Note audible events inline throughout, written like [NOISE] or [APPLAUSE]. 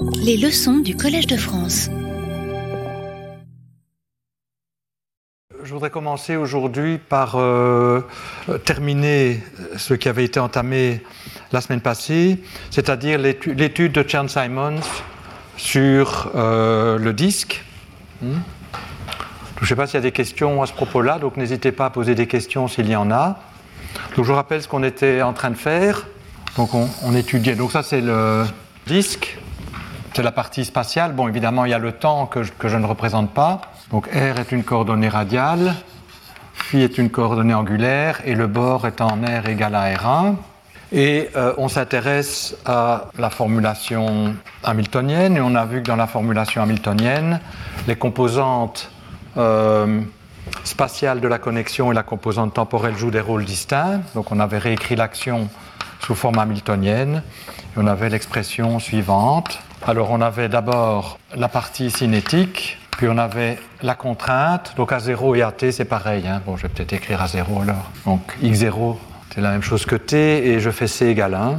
Les leçons du Collège de France. Je voudrais commencer aujourd'hui par euh, terminer ce qui avait été entamé la semaine passée, c'est-à-dire l'étude de Chan Simons sur euh, le disque. Hmm. Je ne sais pas s'il y a des questions à ce propos-là, donc n'hésitez pas à poser des questions s'il y en a. Je vous rappelle ce qu'on était en train de faire. Donc on, on étudiait. Donc ça c'est le disque, c'est la partie spatiale. Bon évidemment il y a le temps que je, ne représente pas. Donc R est une coordonnée radiale, phi est une coordonnée angulaire et le bord est en R égale à R1. Et euh, on s'intéresse à la formulation hamiltonienne et on a vu que dans la formulation hamiltonienne, les composantes euh, spatiales de la connexion et la composante temporelle jouent des rôles distincts. Donc on avait réécrit l'action sous forme hamiltonienne on avait l'expression suivante. Alors on avait d'abord la partie cinétique, puis on avait la contrainte. Donc à 0 et à t c'est pareil. Hein. Bon, je vais peut-être écrire à 0 alors. Donc x0 c'est la même chose que t et je fais c égale 1.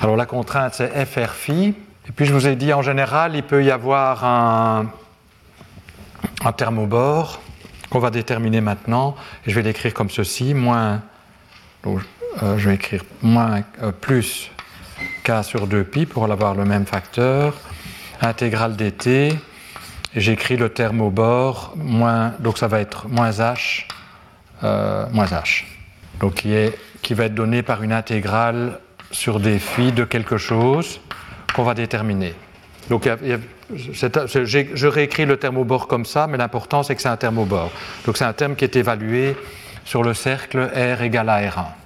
Alors la contrainte c'est fr phi. Et puis je vous ai dit en général il peut y avoir un, un thermobore qu'on va déterminer maintenant. Et je vais l'écrire comme ceci, moins, donc, euh, je vais écrire moins euh, plus k sur 2pi pour avoir le même facteur, intégrale dt, j'écris le terme au bord, donc ça va être moins h, euh, moins h, donc qui, est, qui va être donné par une intégrale sur des phi de quelque chose qu'on va déterminer. Donc y je réécris le terme au bord comme ça, mais l'important c'est que c'est un terme au bord. Donc c'est un terme qui est évalué sur le cercle R égale à R1.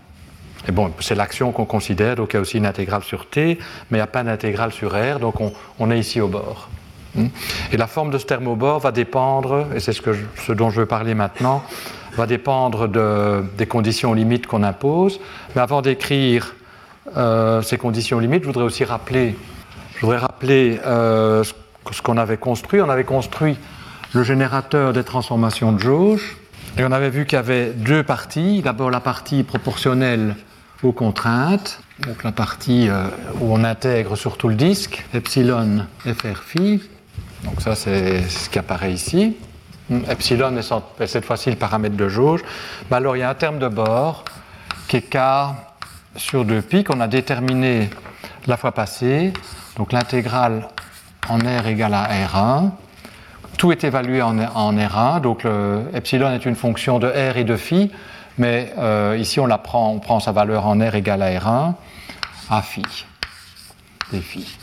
Et bon, c'est l'action qu'on considère, donc il y a aussi une intégrale sur T, mais il n'y a pas d'intégrale sur R, donc on, est ici au bord. Hmm? Et la forme de ce bord va dépendre, et c'est ce, ce dont je veux parler maintenant, va dépendre de, des conditions limites qu'on impose. Mais avant d'écrire euh, ces conditions limites, je voudrais aussi rappeler, je voudrais rappeler euh, ce qu'on avait construit. On avait construit le générateur des transformations de jauge, et on avait vu qu'il y avait deux parties. D'abord la partie proportionnelle aux contraintes, donc la partie euh, où on intègre surtout le disque, epsilon fr phi. Donc ça c'est ce qui apparaît ici. Epsilon est cette fois-ci le paramètre de jauge. Mais alors il y a un terme de bord qui est k sur 2pi qu'on a déterminé la fois passée. Donc l'intégrale en R égale à R1. Tout est évalué en, en R1, donc epsilon est une fonction de R et de phi, mais euh, ici on, la prend, on prend sa valeur en R égale à R1, à phi, phi.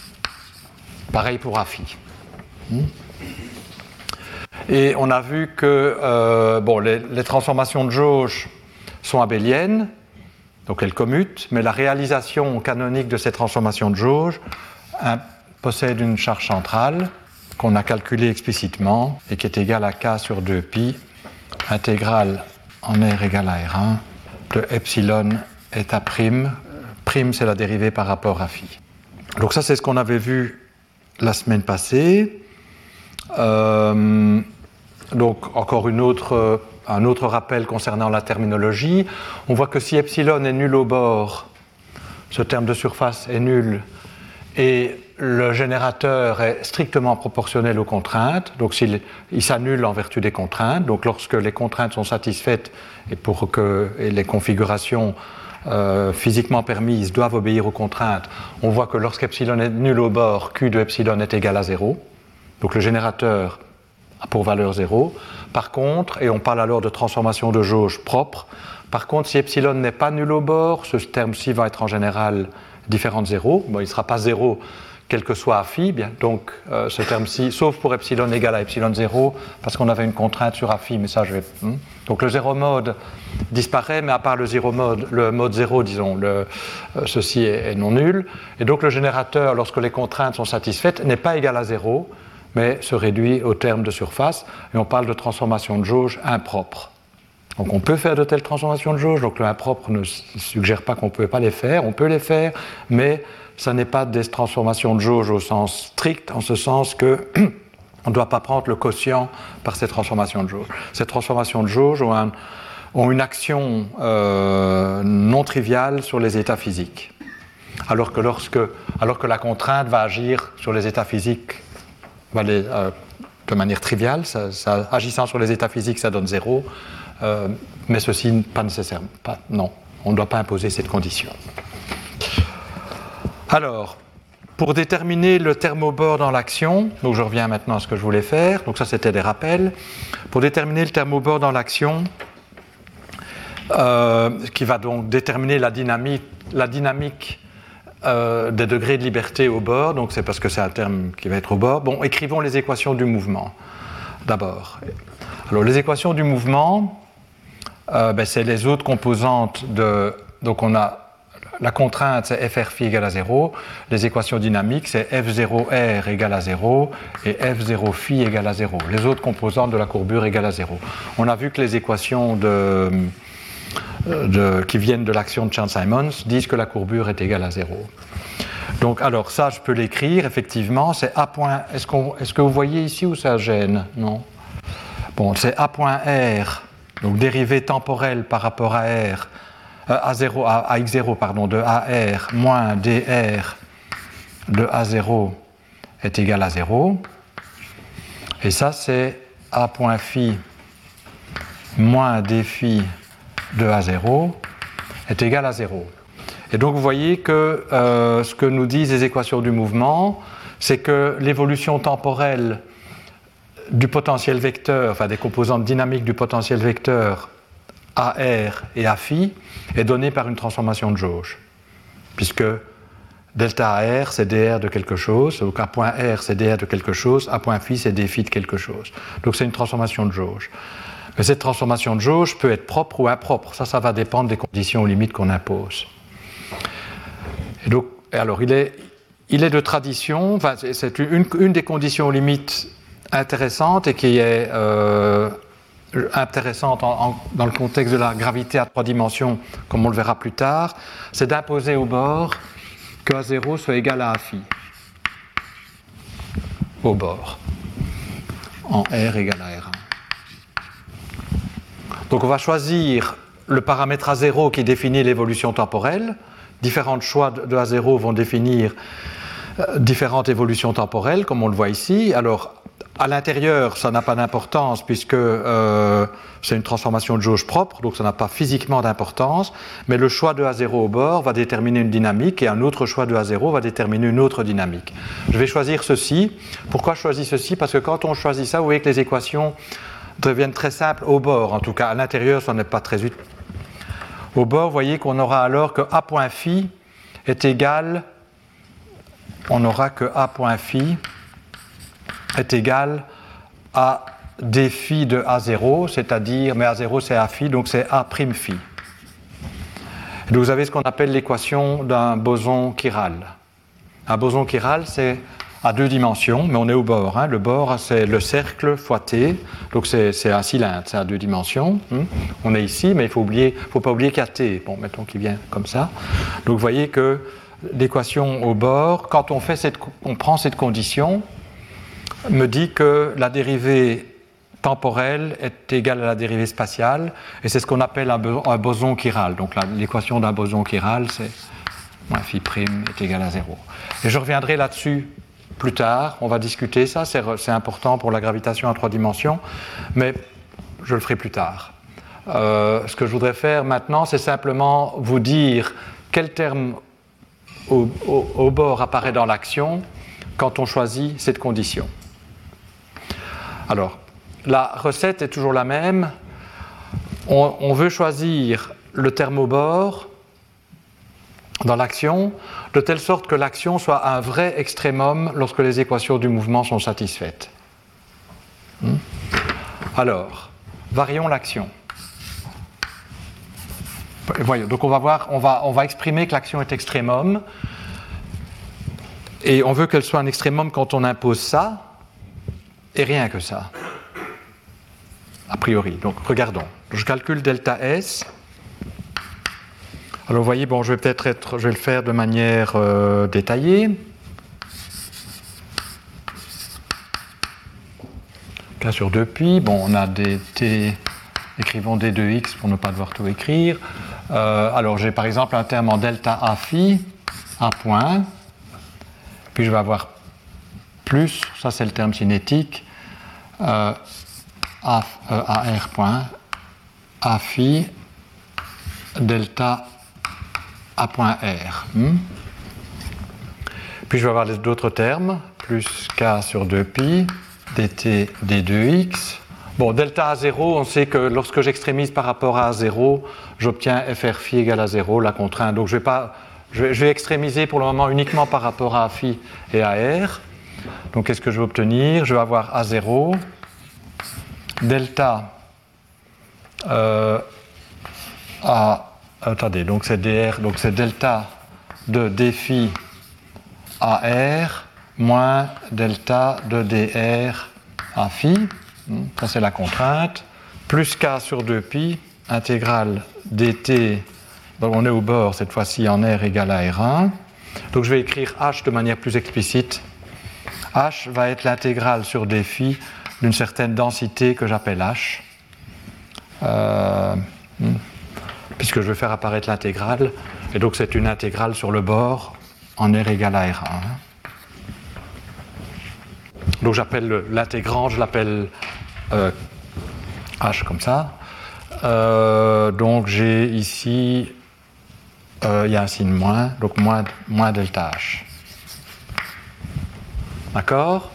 Pareil pour a phi. Hmm? Et on a vu que euh, les, transformations de jauge sont abéliennes, donc elles commutent, mais la réalisation canonique de ces transformations de jauge possède une charge centrale qu'on a calculée explicitement et qui est égale à k sur 2pi, intégrale en R égale à R1 de epsilon est à prime. Prime, c'est la dérivée par rapport à phi. Donc ça, c'est ce qu'on avait vu la semaine passée. Euh, donc encore un autre rappel concernant la terminologie. On voit que si epsilon est nul au bord, ce terme de surface est nul et le générateur est strictement proportionnel aux contraintes, donc il, s'annule en vertu des contraintes. Donc lorsque les contraintes sont satisfaites et pour que les configurations euh, physiquement permises doivent obéir aux contraintes, on voit que lorsqu'epsilon est nul au bord, Q de epsilon est égal à 0. Donc le générateur a pour valeur 0. Par contre, et on parle alors de transformation de jauge propre, par contre si epsilon n'est pas nul au bord, ce terme-ci va être en général différent de 0. Bon, il ne sera pas 0 quel que soit phi, bien, donc euh, ce terme-ci, sauf pour epsilon égal à epsilon 0, parce qu'on avait une contrainte sur phi, mais ça je vais. Hmm. Donc le zéro mode disparaît, mais à part le zéro mode, le mode 0, disons, euh, ceci est, est, non nul. Et donc le générateur, lorsque les contraintes sont satisfaites, n'est pas égal à 0, mais se réduit au terme de surface, et on parle de transformation de jauge impropre. Donc on peut faire de telles transformations de jauge, donc le impropre ne suggère pas qu'on ne peut pas les faire, on peut les faire, mais ça n'est pas des transformations de jauge au sens strict, en ce sens que [CLEARS THROAT] on ne doit pas prendre le quotient par ces transformations de jauge. Ces transformations de jauge ont, un, ont une action euh, non triviale sur les états physiques. alors que, lorsque, la contrainte va agir sur les états physiques euh, de manière triviale. Agissant sur les états physiques, ça donne zéro. Euh, mais ceci, pas nécessairement. Non, on ne doit pas imposer cette condition. Alors, pour déterminer le thermobord dans l'action, donc je reviens maintenant à ce que je voulais faire, donc ça c'était des rappels. Pour déterminer le thermobord dans l'action, euh, qui va donc déterminer la dynamique, euh, des degrés de liberté au bord, donc c'est parce que c'est un terme qui va être au bord. Bon, écrivons les équations du mouvement d'abord. Alors les équations du mouvement, euh, ben, c'est les autres composantes de. Donc on a la contrainte, c'est FR phi égale à 0. Les équations dynamiques, c'est F0R égale à 0 et F0 phi égale à 0. Les autres composantes de la courbure égale à 0. On a vu que les équations de, qui viennent de l'action de Chern-Simons disent que la courbure est égale à 0. Donc, alors, ça, je peux l'écrire, effectivement, c'est A point. Est-ce, est que vous voyez ici où ça gêne? Non Bon, c'est A point R, donc dérivée temporelle par rapport à R euh, A0, à, x0 pardon, de AR moins DR de A0 est égal à 0. Et ça, c'est A point phi moins d phi de A0 est égal à 0. Et donc vous voyez que euh, ce que nous disent les équations du mouvement, c'est que l'évolution temporelle du potentiel vecteur, enfin des composantes dynamiques du potentiel vecteur AR et A phi est donné par une transformation de jauge, puisque delta AR c'est dr de quelque chose, donc A point R c'est dr de quelque chose, A point phi c'est d phi de quelque chose. Donc c'est une transformation de jauge. Mais cette transformation de jauge peut être propre ou impropre. Ça, ça va dépendre des conditions limites qu'on impose. Et donc, alors, il est, il est de tradition, enfin, c'est une, des conditions limites intéressantes et qui est euh, intéressante dans le contexte de la gravité à trois dimensions, comme on le verra plus tard, c'est d'imposer au bord que A0 soit égal à A phi. Au bord. En R égale à R1. Donc on va choisir le paramètre A0 qui définit l'évolution temporelle. Différents choix de A0 vont définir euh, différentes évolutions temporelles, comme on le voit ici. Alors, à l'intérieur, ça n'a pas d'importance puisque euh, c'est une transformation de jauge propre, donc ça n'a pas physiquement d'importance, mais le choix de A0 au bord va déterminer une dynamique et un autre choix de A0 va déterminer une autre dynamique. Je vais choisir ceci. Pourquoi je ceci? Parce que quand on choisit ça, vous voyez que les équations deviennent très simples au bord, en tout cas à l'intérieur, ça n'est pas très utile. Au bord, vous voyez qu'on aura alors que A point phi est égal, on aura que A point phi est égal à d phi de A0, c'est-à-dire, mais A0 c'est A phi, donc c'est A prime phi. donc vous avez ce qu'on appelle l'équation d'un boson chiral. Un boson chiral, c'est à deux dimensions, mais on est au bord. Hein. Le bord, c'est le cercle fois t, donc c'est un cylindre, c'est à deux dimensions. Hein. On est ici, mais il ne faut pas oublier qu'il y a t. Bon, mettons qu'il vient comme ça. Donc vous voyez que l'équation au bord, quand on, fait cette, on prend cette condition, me dit que la dérivée temporelle est égale à la dérivée spatiale, et c'est ce qu'on appelle un, boson chiral. Donc l'équation d'un boson chiral, c'est moins phi prime est égal à 0. Et je reviendrai là-dessus plus tard, on va discuter ça, c'est important pour la gravitation à trois dimensions, mais je le ferai plus tard. Euh, ce que je voudrais faire maintenant, c'est simplement vous dire quel terme au bord apparaît dans l'action quand on choisit cette condition. Alors, la recette est toujours la même. On, veut choisir le thermobord dans l'action, de telle sorte que l'action soit un vrai extrémum lorsque les équations du mouvement sont satisfaites. Hmm? Alors, varions l'action. Voyons, donc on va voir, on va, on va exprimer que l'action est extrémum, et on veut qu'elle soit un extrémum quand on impose ça, et rien que ça. A priori. Donc regardons. Je calcule delta S. Alors vous voyez, bon, je vais peut-être être, je vais le faire de manière euh, détaillée. Cas sur 2 pi, bon, on a des t, écrivons d 2x pour ne pas devoir tout écrire. Euh, alors j'ai par exemple un terme en delta a phi A point, puis je vais avoir plus, ça c'est le terme cinétique, euh, AR point, A phi delta A point R. Hmm? Puis je vais avoir d'autres termes, plus K sur 2pi, dt d2x. Bon, delta A0, on sait que lorsque j'extrémise par rapport à A0, j'obtiens FR phi égale à 0, la contrainte. Donc je vais, pas, je vais, extrémiser pour le moment uniquement par rapport à phi et à R. Donc qu'est-ce que je vais obtenir? Je vais avoir A0, delta euh, A, attendez, donc c'est dr, donc c'est delta de d phi AR moins delta de dr à phi, hmm, ça c'est la contrainte, plus k sur 2pi, intégrale dt, donc on est au bord cette fois-ci en r égale à r1. Donc je vais écrire h de manière plus explicite. H va être l'intégrale sur d phi d'une certaine densité que j'appelle h. Euh, hmm, puisque je vais faire apparaître l'intégrale, et donc c'est une intégrale sur le bord en R égale à R1. Donc j'appelle l'intégrant, je l'appelle euh, H comme ça. Euh, donc j'ai ici, il y a un signe moins, donc moins delta H. D'accord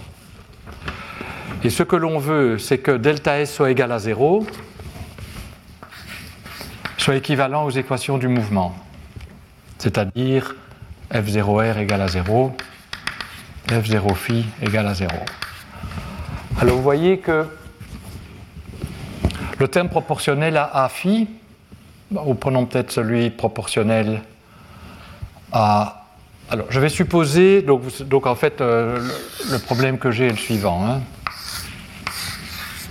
Et ce que l'on veut, c'est que delta S soit égal à 0, soit équivalent aux équations du mouvement. C'est-à-dire f0r égale à 0, f0 phi égale à 0. Alors vous voyez que le terme proportionnel à a phi, ou prenons peut-être celui proportionnel à. Alors je vais supposer, donc, donc en fait euh, le, problème que j'ai est le suivant. Hein.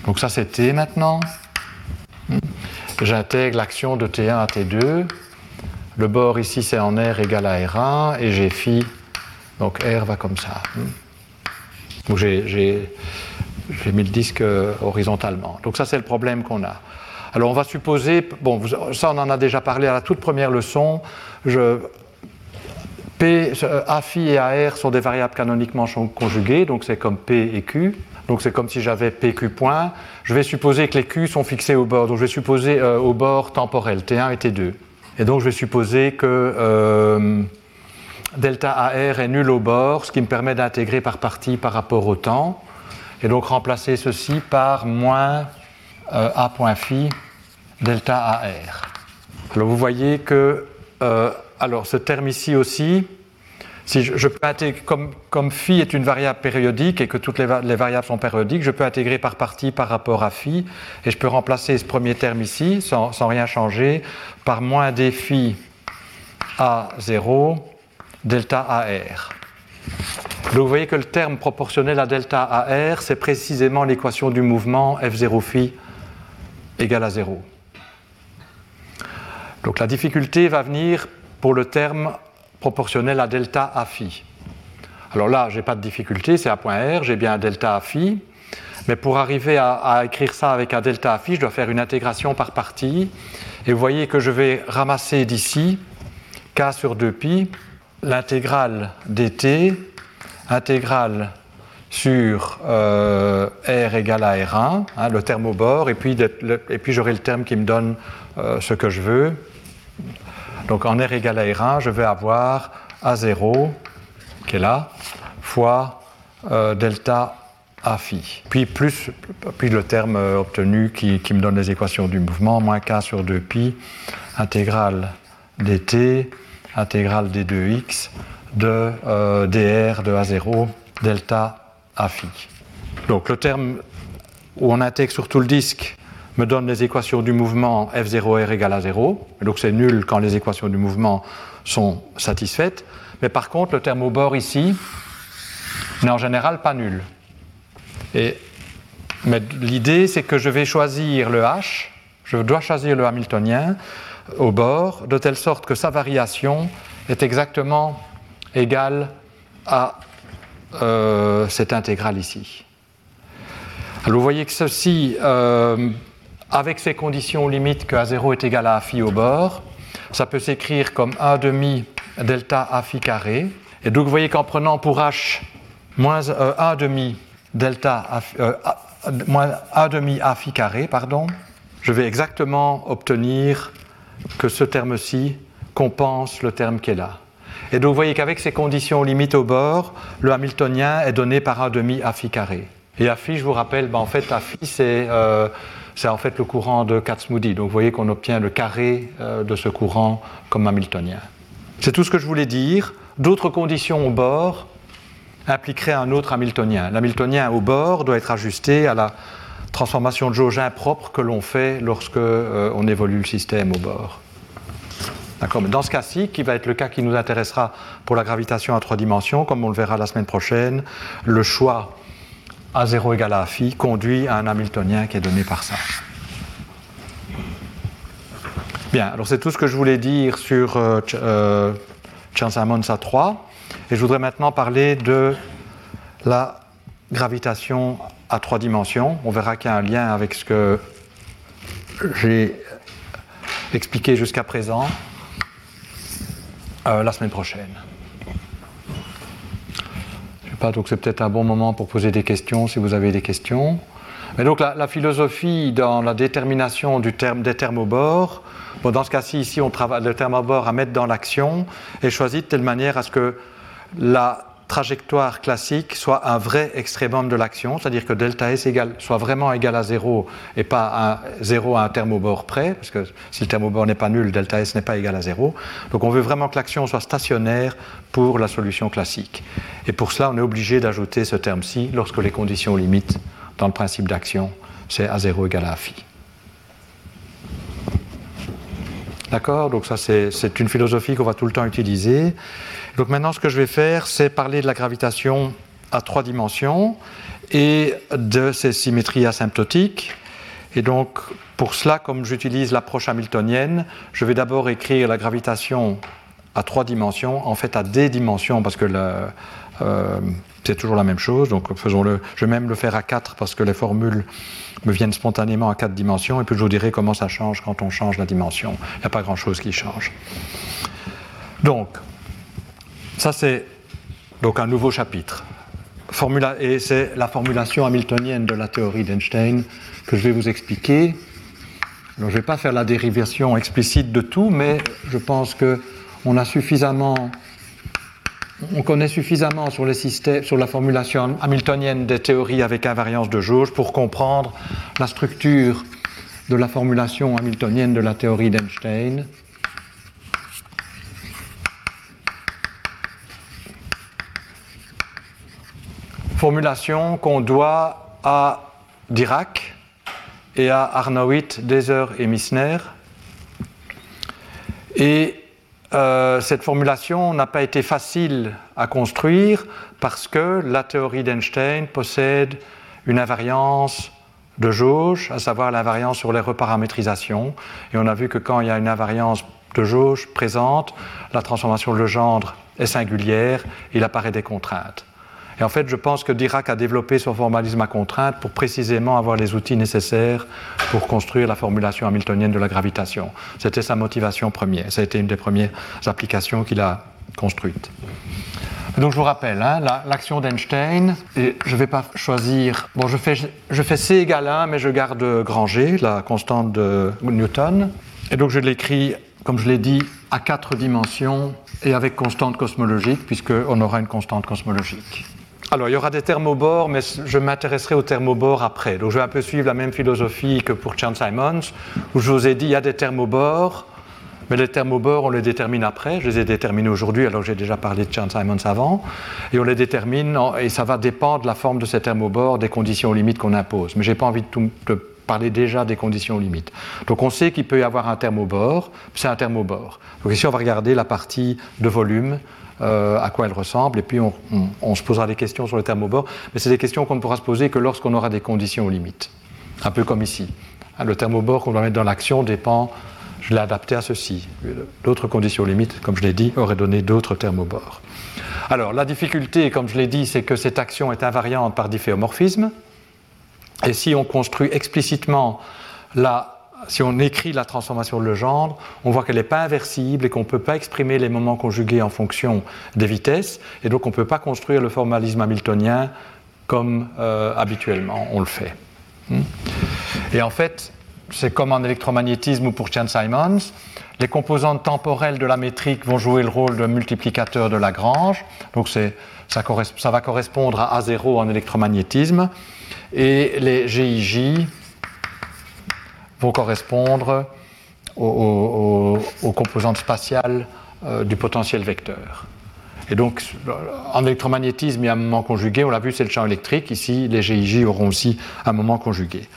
Donc ça c'est t maintenant. J'intègre l'action de T1 à T2. Le bord ici, c'est en R égale à R1 et j'ai phi, donc R va comme ça. Donc j'ai mis le disque euh, horizontalement. Donc ça, c'est le problème qu'on a. Alors on va supposer, bon, ça on en a déjà parlé à la toute première leçon, je, P, A phi et AR sont des variables canoniquement conjuguées, donc c'est comme P et Q. Donc c'est comme si j'avais PQ point. Je vais supposer que les Q sont fixés au bord. Donc je vais supposer euh, au bord temporel, T1 et T2. Et donc je vais supposer que euh, delta AR est nul au bord, ce qui me permet d'intégrer par partie par rapport au temps. Et donc remplacer ceci par moins euh, A point phi delta AR. Alors vous voyez que euh, alors ce terme ici aussi, si je, peux intégrer, comme, comme, phi est une variable périodique et que toutes les, variables sont périodiques, je peux intégrer par partie par rapport à phi, et je peux remplacer ce premier terme ici, sans, rien changer, par moins d phi a 0 delta AR. Donc vous voyez que le terme proportionnel à delta AR, c'est précisément l'équation du mouvement F0 phi égale à 0. Donc la difficulté va venir pour le terme proportionnel à delta A phi. Alors là, je n'ai pas de difficulté, c'est A point R, j'ai bien un delta A phi, mais pour arriver à, écrire ça avec un delta A phi, je dois faire une intégration par partie, et vous voyez que je vais ramasser d'ici K sur 2pi, l'intégrale dt, intégrale sur euh, R égale à R1, hein, le terme au bord, et puis, puis j'aurai le terme qui me donne euh, ce que je veux, donc en R égale à R1, je vais avoir A0, qui est là, fois euh, delta A phi. Puis, plus, puis le terme euh, obtenu qui, me donne les équations du mouvement, moins K sur 2pi, intégrale dt, intégrale des 2x de euh, dr de A0 delta A phi. Donc le terme où on intègre sur tout le disque me donne les équations du mouvement F0R égale à 0. Donc c'est nul quand les équations du mouvement sont satisfaites. Mais par contre, le terme au bord ici n'est en général pas nul. Et, mais l'idée, c'est que je vais choisir le H, je dois choisir le Hamiltonien au bord, de telle sorte que sa variation est exactement égale à euh, cette intégrale ici. Alors vous voyez que ceci euh, avec ces conditions limites que A0 est égal à A phi au bord. Ça peut s'écrire comme 1 demi delta A phi carré. Et donc vous voyez qu'en prenant pour H moins 1 demi delta A, moins 1 demi A phi carré, pardon, je vais exactement obtenir que ce terme-ci compense le terme qui est là. Et donc vous voyez qu'avec ces conditions limites au bord, le Hamiltonien est donné par un demi A phi carré. Et A phi, je vous rappelle, ben en fait, A phi, c'est euh, en fait le courant de Kac-Moody. Donc vous voyez qu'on obtient le carré euh, de ce courant comme Hamiltonien. C'est tout ce que je voulais dire. D'autres conditions au bord impliqueraient un autre Hamiltonien. L'Hamiltonien au bord doit être ajusté à la transformation de jauge impropre que l'on fait lorsque euh, on évolue le système au bord. D'accord dans ce cas-ci, qui va être le cas qui nous intéressera pour la gravitation à trois dimensions, comme on le verra la semaine prochaine, le choix A0 égale à phi conduit à un Hamiltonien qui est donné par ça. Bien, alors c'est tout ce que je voulais dire sur euh, euh Chern-Simons A3. Et je voudrais maintenant parler de la gravitation à trois dimensions. On verra qu'il y a un lien avec ce que j'ai expliqué jusqu'à présent euh, la semaine prochaine. Donc c'est peut-être un bon moment pour poser des questions si vous avez des questions. Mais donc la, philosophie dans la détermination du terme, des termes au bord, dans ce cas-ci, ici, on travaille le terme au bord à mettre dans l'action est choisi de telle manière à ce que la trajectoire classique soit un vrai extrémum de l'action, c'est-à-dire que delta S soit vraiment égal à 0 et pas à 0 à un terme au bord près, parce que si le terme au bord n'est pas nul, delta S n'est pas égal à 0. Donc on veut vraiment que l'action soit stationnaire pour la solution classique. Et pour cela, on est obligé d'ajouter ce terme-ci lorsque les conditions limites dans le principe d'action, c'est à 0 égal à phi. D'accord? Donc ça, c'est une philosophie qu'on va tout le temps utiliser. Donc maintenant, ce que je vais faire, c'est parler de la gravitation à trois dimensions et de ses symétries asymptotiques. Et donc, pour cela, comme j'utilise l'approche hamiltonienne, je vais d'abord écrire la gravitation à trois dimensions, en fait à des dimensions, parce que euh, c'est toujours la même chose. Donc, faisons-le. Je vais même le faire à quatre, parce que les formules me viennent spontanément à quatre dimensions, et puis je vous dirai comment ça change quand on change la dimension. Il n'y a pas grand-chose qui change. Donc, ça c'est donc un nouveau chapitre. Formula, et c'est la formulation hamiltonienne de la théorie d'Einstein que je vais vous expliquer. je ne vais pas faire la dérivation explicite de tout, mais je pense qu'on a suffisamment on connaît suffisamment sur, la formulation hamiltonienne des théories avec invariance de jauge pour comprendre la structure de la formulation hamiltonienne de la théorie d'Einstein. Formulation qu'on doit à Dirac et à Arnowit, Deser et Missner. Et euh, cette formulation n'a pas été facile à construire parce que la théorie d'Einstein possède une invariance de jauge, à savoir l'invariance sur les reparamétrisations. Et on a vu que quand il y a une invariance de jauge présente, la transformation de Legendre est singulière, il apparaît des contraintes. Et en fait, je pense que Dirac a développé son formalisme à contrainte pour précisément avoir les outils nécessaires pour construire la formulation hamiltonienne de la gravitation. C'était sa motivation première. Ça a été une des premières applications qu'il a construites. Donc je vous rappelle, hein, l'action d'Einstein, je ne vais pas choisir. Bon, je fais, je fais C égale 1, mais je garde grand G, la constante de Newton. Et donc je l'écris, comme je l'ai dit, à quatre dimensions et avec constante cosmologique, puisqu'on aura une constante cosmologique. Alors, il y aura des thermobores, mais je m'intéresserai aux thermobores après. Donc, je vais un peu suivre la même philosophie que pour Chern-Simons, où je vous ai dit il y a des thermobores, mais les thermobores, on les détermine après. Je les ai déterminés aujourd'hui, alors j'ai déjà parlé de Chern-Simons avant. Et on les détermine, et ça va dépendre de la forme de ces thermobores, des conditions limites qu'on impose. Mais je n'ai pas envie de, parler déjà des conditions limites. Donc, on sait qu'il peut y avoir un thermobore, c'est un thermobore. Donc, ici, on va regarder la partie de volume euh, à quoi elle ressemble, et puis on, se posera des questions sur le thermobore, mais c'est des questions qu'on ne pourra se poser que lorsqu'on aura des conditions limites, un peu comme ici. Hein, le thermobore qu'on va mettre dans l'action dépend, je l'ai adapté à ceci. D'autres conditions limites, comme je l'ai dit, auraient donné d'autres thermobores. Alors, la difficulté, comme je l'ai dit, c'est que cette action est invariante par difféomorphisme, et si on construit explicitement la si on écrit la transformation de Legendre, on voit qu'elle n'est pas inversible et qu'on ne peut pas exprimer les moments conjugués en fonction des vitesses, et donc on ne peut pas construire le formalisme hamiltonien comme euh, habituellement on le fait. Hmm. Et en fait, c'est comme en électromagnétisme ou pour Chern-Simons, les composantes temporelles de la métrique vont jouer le rôle de multiplicateur de Lagrange, donc ça, ça, va correspondre à A0 en électromagnétisme, et les GIJ vont correspondre aux, composantes spatiales euh, du potentiel vecteur. Et donc, en électromagnétisme, il y a un moment conjugué, on l'a vu, c'est le champ électrique. Ici, les GIJ auront aussi un moment conjugué.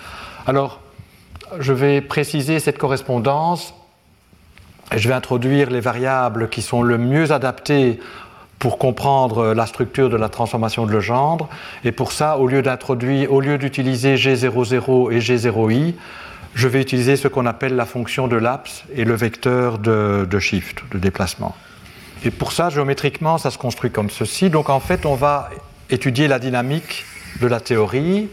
Alors, je vais préciser cette correspondance et je vais introduire les variables qui sont le mieux adaptées pour comprendre la structure de la transformation de Legendre. Et pour ça, au lieu d'introduire, au lieu d'utiliser G00 et G0i, je vais utiliser ce qu'on appelle la fonction de Laps et le vecteur de, de, shift, de déplacement. Et pour ça, géométriquement, ça se construit comme ceci. Donc en fait, on va étudier la dynamique de la théorie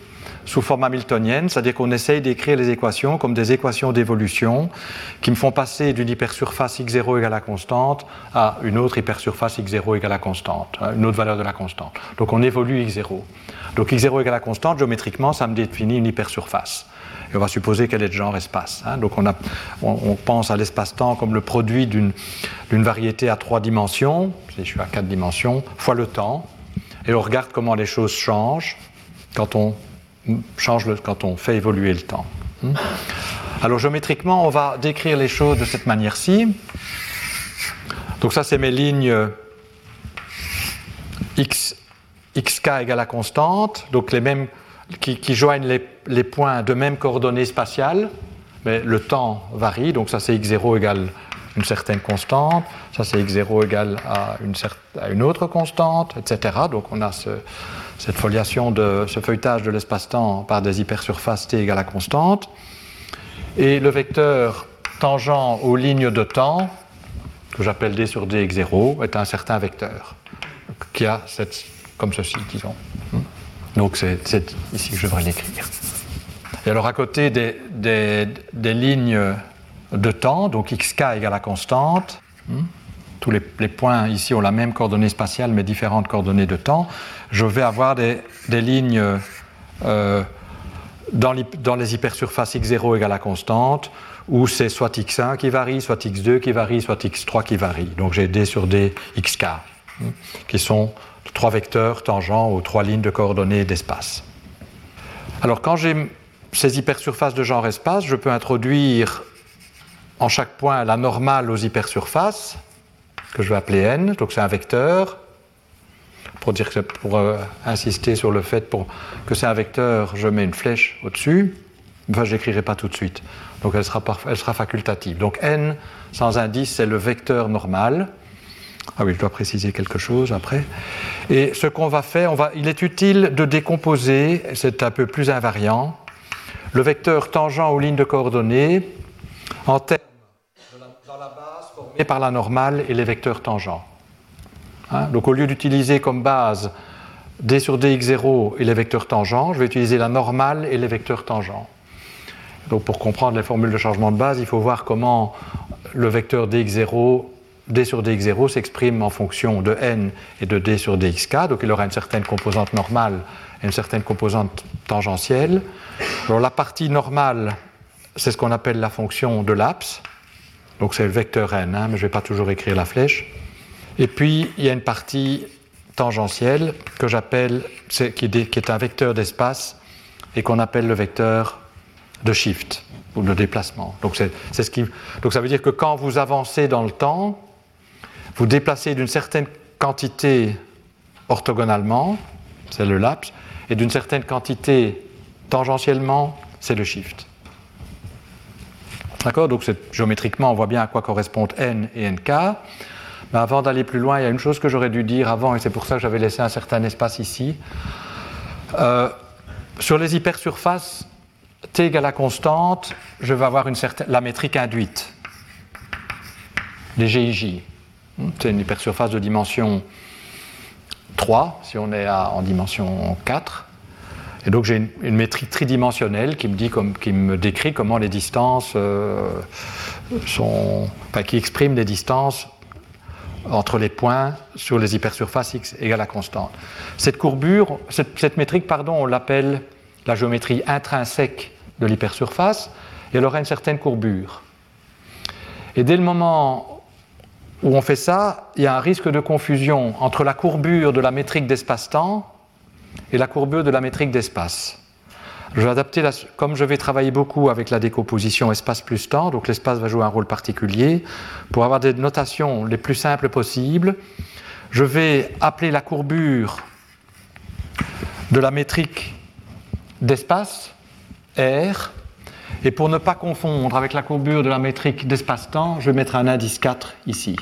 sous forme hamiltonienne, c'est-à-dire qu'on essaye d'écrire les équations comme des équations d'évolution qui me font passer d'une hypersurface x0 égale à constante à une autre hypersurface x0 égale à constante, hein, une autre valeur de la constante. Donc on évolue x0. Donc x0 égale à constante, géométriquement, ça me définit une hypersurface. Et on va supposer qu'elle est de genre espace. Hein. Donc on, a, on, pense à l'espace-temps comme le produit d'une variété à trois dimensions, si je suis à quatre dimensions, fois le temps. Et on regarde comment les choses changent quand on change le, quand on fait évoluer le temps. Hmm. Alors géométriquement, on va décrire les choses de cette manière-ci. Donc ça, c'est mes lignes x, xk égale à constante, donc les mêmes qui, joignent les, points de même coordonnées spatiales, mais le temps varie, donc ça c'est x0 égale une certaine constante, ça c'est x0 égale à une, autre constante, etc. Donc on a ce, cette foliation de ce feuilletage de l'espace-temps par des hypersurfaces t égale à constante. Et le vecteur tangent aux lignes de temps, que j'appelle d sur d 0, est un certain vecteur, qui a cette, comme ceci, disons. Donc c'est ici que je devrais l'écrire. Et alors à côté des, lignes de temps, donc xk égale à constante, tous les, points ici ont la même coordonnée spatiale mais différentes coordonnées de temps, je vais avoir des, lignes euh, dans, les, hypersurfaces x0 égale à constante, où c'est soit x1 qui varie, soit x2 qui varie, soit x3 qui varie. Donc j'ai d sur d xk, hein, qui sont trois vecteurs tangents aux trois lignes de coordonnées d'espace. Alors quand j'ai ces hypersurfaces de genre espace, je peux introduire en chaque point la normale aux hypersurfaces, que je vais appeler n, donc c'est un vecteur. Pour, euh, insister sur le fait que c'est un vecteur, je mets une flèche au-dessus. Enfin, je n'écrirai pas tout de suite. Donc elle sera facultative. Donc n sans indice, c'est le vecteur normal. Ah oui, je dois préciser quelque chose après. Et ce qu'on va faire, il est utile de décomposer, c'est un peu plus invariant, le vecteur tangent aux lignes de coordonnées en termes par la normale et les vecteurs tangents. Hein, donc au lieu d'utiliser comme base d sur dx0 et les vecteurs tangents, je vais utiliser la normale et les vecteurs tangents. Donc pour comprendre les formules de changement de base, il faut voir comment le vecteur dx0, d sur dx0 s'exprime en fonction de n et de d sur dxk. Donc il aura une certaine composante normale et une certaine composante tangentielle. Alors la partie normale, c'est ce qu'on appelle la fonction de Laps. Donc c'est le vecteur n, hein, mais je ne vais pas toujours écrire la flèche. Et puis il y a une partie tangentielle que j'appelle, qui, est un vecteur d'espace et qu'on appelle le vecteur de shift ou de déplacement. Donc, ce qui, donc ça veut dire que quand vous avancez dans le temps, vous déplacez d'une certaine quantité orthogonalement, c'est le laps, et d'une certaine quantité tangentiellement, c'est le shift. D'accord? Donc géométriquement, on voit bien à quoi correspondent n et nk. Mais avant d'aller plus loin, il y a une chose que j'aurais dû dire avant, et c'est pour ça que j'avais laissé un certain espace ici. Euh, sur les hypersurfaces, t égale à constante, je vais avoir la métrique induite, les GIJ. C'est une hypersurface de dimension 3, si on est en dimension 4. Et donc j'ai une, métrique tridimensionnelle qui me, dit comme, qui me décrit comment les distances euh, sont. Enfin, qui exprime les distances entre les points sur les hypersurfaces x égale à constante. Cette courbure, cette, métrique, pardon, on l'appelle la géométrie intrinsèque de l'hypersurface, et elle aura une certaine courbure. Et dès le moment où on fait ça, il y a un risque de confusion entre la courbure de la métrique d'espace-temps et la courbure de la métrique d'espace. Comme je vais travailler beaucoup avec la décomposition espace plus temps, donc l'espace va jouer un rôle particulier, pour avoir des notations les plus simples possibles, je vais appeler la courbure de la métrique d'espace, R, et pour ne pas confondre avec la courbure de la métrique d'espace-temps, je vais mettre un indice 4 ici.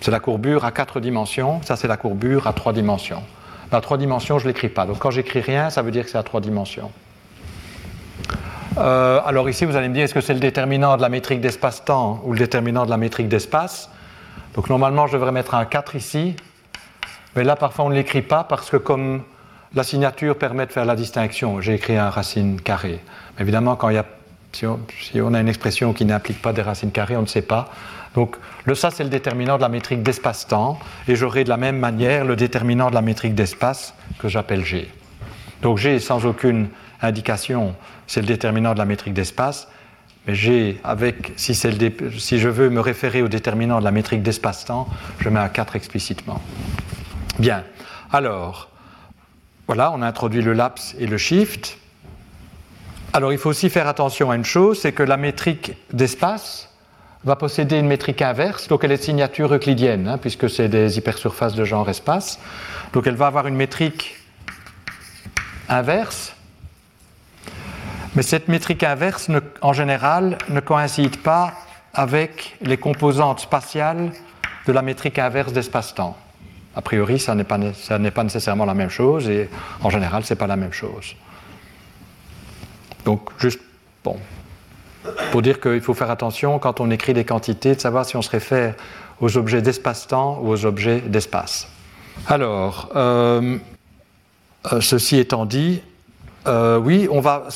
C'est la courbure à 4 dimensions, ça c'est la courbure à 3 dimensions. La 3 dimensions, je ne l'écris pas. Donc quand j'écris rien, ça veut dire que c'est à 3 dimensions. Euh, alors ici, vous allez me dire, est-ce que c'est le déterminant de la métrique d'espace-temps ou le déterminant de la métrique d'espace? Donc normalement, je devrais mettre un 4 ici. Mais là, parfois, on ne l'écrit pas parce que comme la signature permet de faire la distinction, j'ai écrit un racine carrée. Évidemment, quand il y a, si, on, a une expression qui n'implique pas des racines carrées, on ne sait pas. Donc le ça, c'est le déterminant de la métrique d'espace-temps, et j'aurai de la même manière le déterminant de la métrique d'espace que j'appelle G. Donc G, sans aucune indication, c'est le déterminant de la métrique d'espace, mais G, avec, si, je veux me référer au déterminant de la métrique d'espace-temps, je mets un 4 explicitement. Bien, alors, voilà, on a introduit le laps et le shift. Alors il faut aussi faire attention à une chose, c'est que la métrique d'espace, va posséder une métrique inverse, donc elle est signature euclidienne, hein, puisque c'est des hypersurfaces de genre espace. Donc elle va avoir une métrique inverse, mais cette métrique inverse, en général, ne coïncide pas avec les composantes spatiales de la métrique inverse d'espace-temps. A priori, ça n'est pas, nécessairement la même chose, et en général, ce n'est pas la même chose. Donc, juste, bon, pour dire qu'il faut faire attention quand on écrit des quantités, de savoir si on se réfère aux objets d'espace-temps ou aux objets d'espace. Alors, euh, euh, ceci étant dit, euh, oui, on va,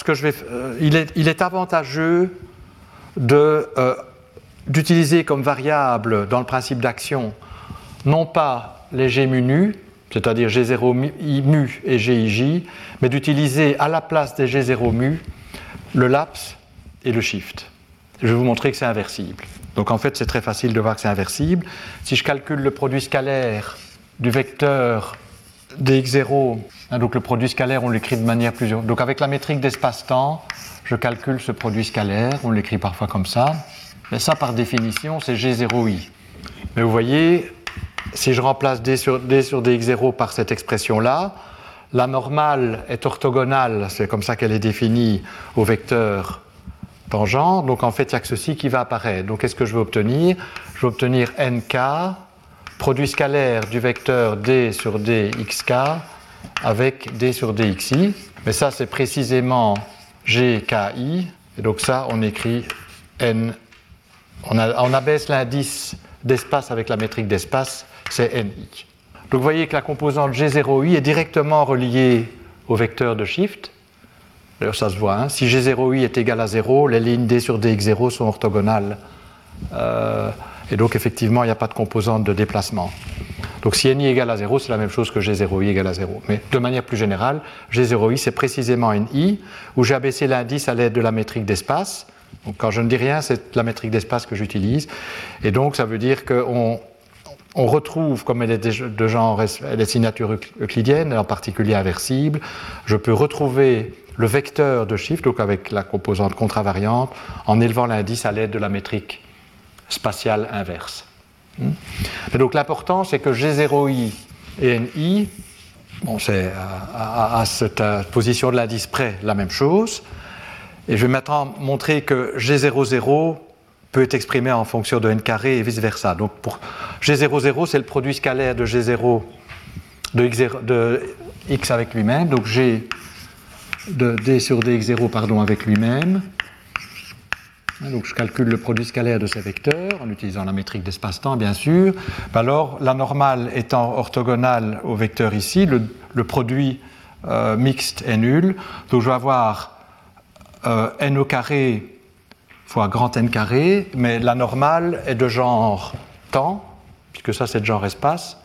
il, est, avantageux d'utiliser comme variable dans le principe d'action non pas les G mu c'est-à-dire G0 mu et GIJ, mais d'utiliser à la place des G0 mu le laps et le shift. Je vais vous montrer que c'est inversible. Donc en fait, c'est très facile de voir que c'est inversible. Si je calcule le produit scalaire du vecteur dx0, hein, donc le produit scalaire, on l'écrit de manière plus... Donc avec la métrique d'espace-temps, je calcule ce produit scalaire, on l'écrit parfois comme ça. Mais ça, par définition, c'est g0i. Mais vous voyez, si je remplace d sur, d sur dx0 par cette expression-là, la normale est orthogonale, c'est comme ça qu'elle est définie, au vecteur tangent. Donc en fait, il n'y a que ceci qui va apparaître. Donc qu'est-ce que je vais obtenir? Je vais obtenir nk, produit scalaire du vecteur d sur dxk avec d sur dxi. Mais ça, c'est précisément gki. Et donc ça, on écrit n. On, on abaisse l'indice d'espace avec la métrique d'espace, c'est ni. Donc vous voyez que la composante G0i est directement reliée au vecteur de shift. D'ailleurs, ça se voit. Hein. Si G0i est égal à 0, les lignes D sur DX0 sont orthogonales. Euh, et donc, effectivement, il n'y a pas de composante de déplacement. Donc, si NI égale à 0, c'est la même chose que G0i égale à 0. Mais de manière plus générale, G0i, c'est précisément NI, où j'ai abaissé l'indice à l'aide de la métrique d'espace. Quand je ne dis rien, c'est la métrique d'espace que j'utilise. Et donc, ça veut dire qu'on on retrouve, comme elle est de genre, elle est signature euclidienne, en particulier inversible, je peux retrouver le vecteur de shift, donc avec la composante contravariante, en élevant l'indice à l'aide de la métrique spatiale inverse. Et donc l'important, c'est que G0i et NI, bon, c'est à, cette position de l'indice près la même chose. Et je vais maintenant montrer que G00 peut être exprimé en fonction de n carré et vice-versa. Donc pour G00, c'est le produit scalaire de G0 de x, avec lui-même. Donc G de d sur dx0 pardon, avec lui-même. Donc je calcule le produit scalaire de ces vecteurs en utilisant la métrique d'espace-temps, bien sûr. Alors, la normale étant orthogonale au vecteur ici, le, produit euh, mixte est nul. Donc je vais avoir euh, n au carré fois grand n carré, mais la normale est de genre temps, puisque ça c'est de genre espace.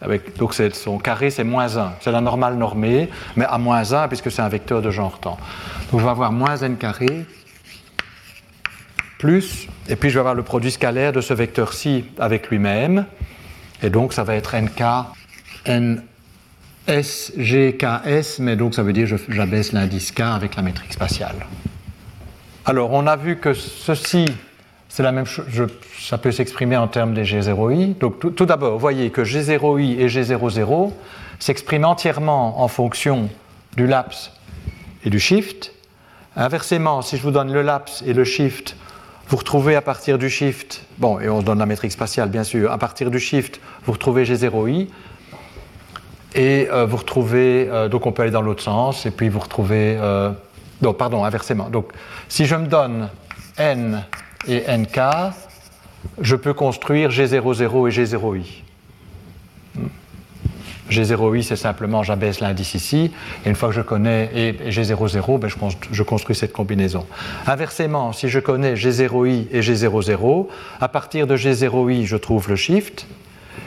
Avec, donc son carré c'est moins 1, c'est la normale normée, mais à moins 1 puisque c'est un vecteur de genre temps. Donc je vais avoir moins n carré plus, et puis je vais avoir le produit scalaire de ce vecteur-ci avec lui-même, et donc ça va être nk, n S, G, K, S, mais donc ça veut dire j'abaisse l'indice K avec la métrique spatiale. Alors, on a vu que ceci, c'est la même chose, ça peut s'exprimer en termes des G0i. Donc, tout, d'abord, vous voyez que G0i et G00 s'expriment entièrement en fonction du laps et du shift. Inversement, si je vous donne le laps et le shift, vous retrouvez à partir du shift, bon, et on donne la métrique spatiale bien sûr, à partir du shift, vous retrouvez G0i. Et euh, vous retrouvez, euh, donc on peut aller dans l'autre sens, et puis vous retrouvez, euh, non, pardon, inversement. Donc, si je me donne n et nk, je peux construire G00 et G0i. Hmm. G0i, c'est simplement j'abaisse l'indice ici, et une fois que je connais et, G00, ben je, je, construis cette combinaison. Inversement, si je connais G0i et G00, à partir de G0i, je trouve le shift,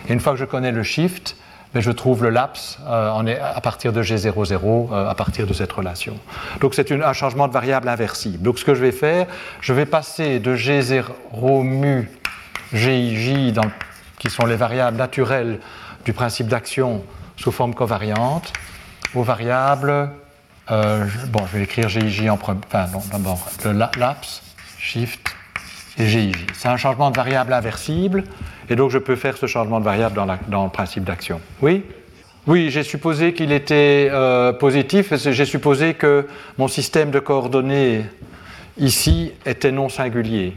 et une fois que je connais le shift, mais je trouve le laps euh, à partir de G00 euh, à partir de cette relation. Donc c'est un changement de variable inversible. Donc ce que je vais faire, je vais passer de G0 mu GIJ, qui sont les variables naturelles du principe d'action sous forme covariante, aux variables, euh, bon je vais écrire GIJ en premier, enfin non, d'abord le laps, shift et GIJ. C'est un changement de variable inversible. Et donc je peux faire ce changement de variable dans, le principe d'action. Oui? Oui, j'ai supposé qu'il était euh, positif, j'ai supposé que mon système de coordonnées ici était non singulier.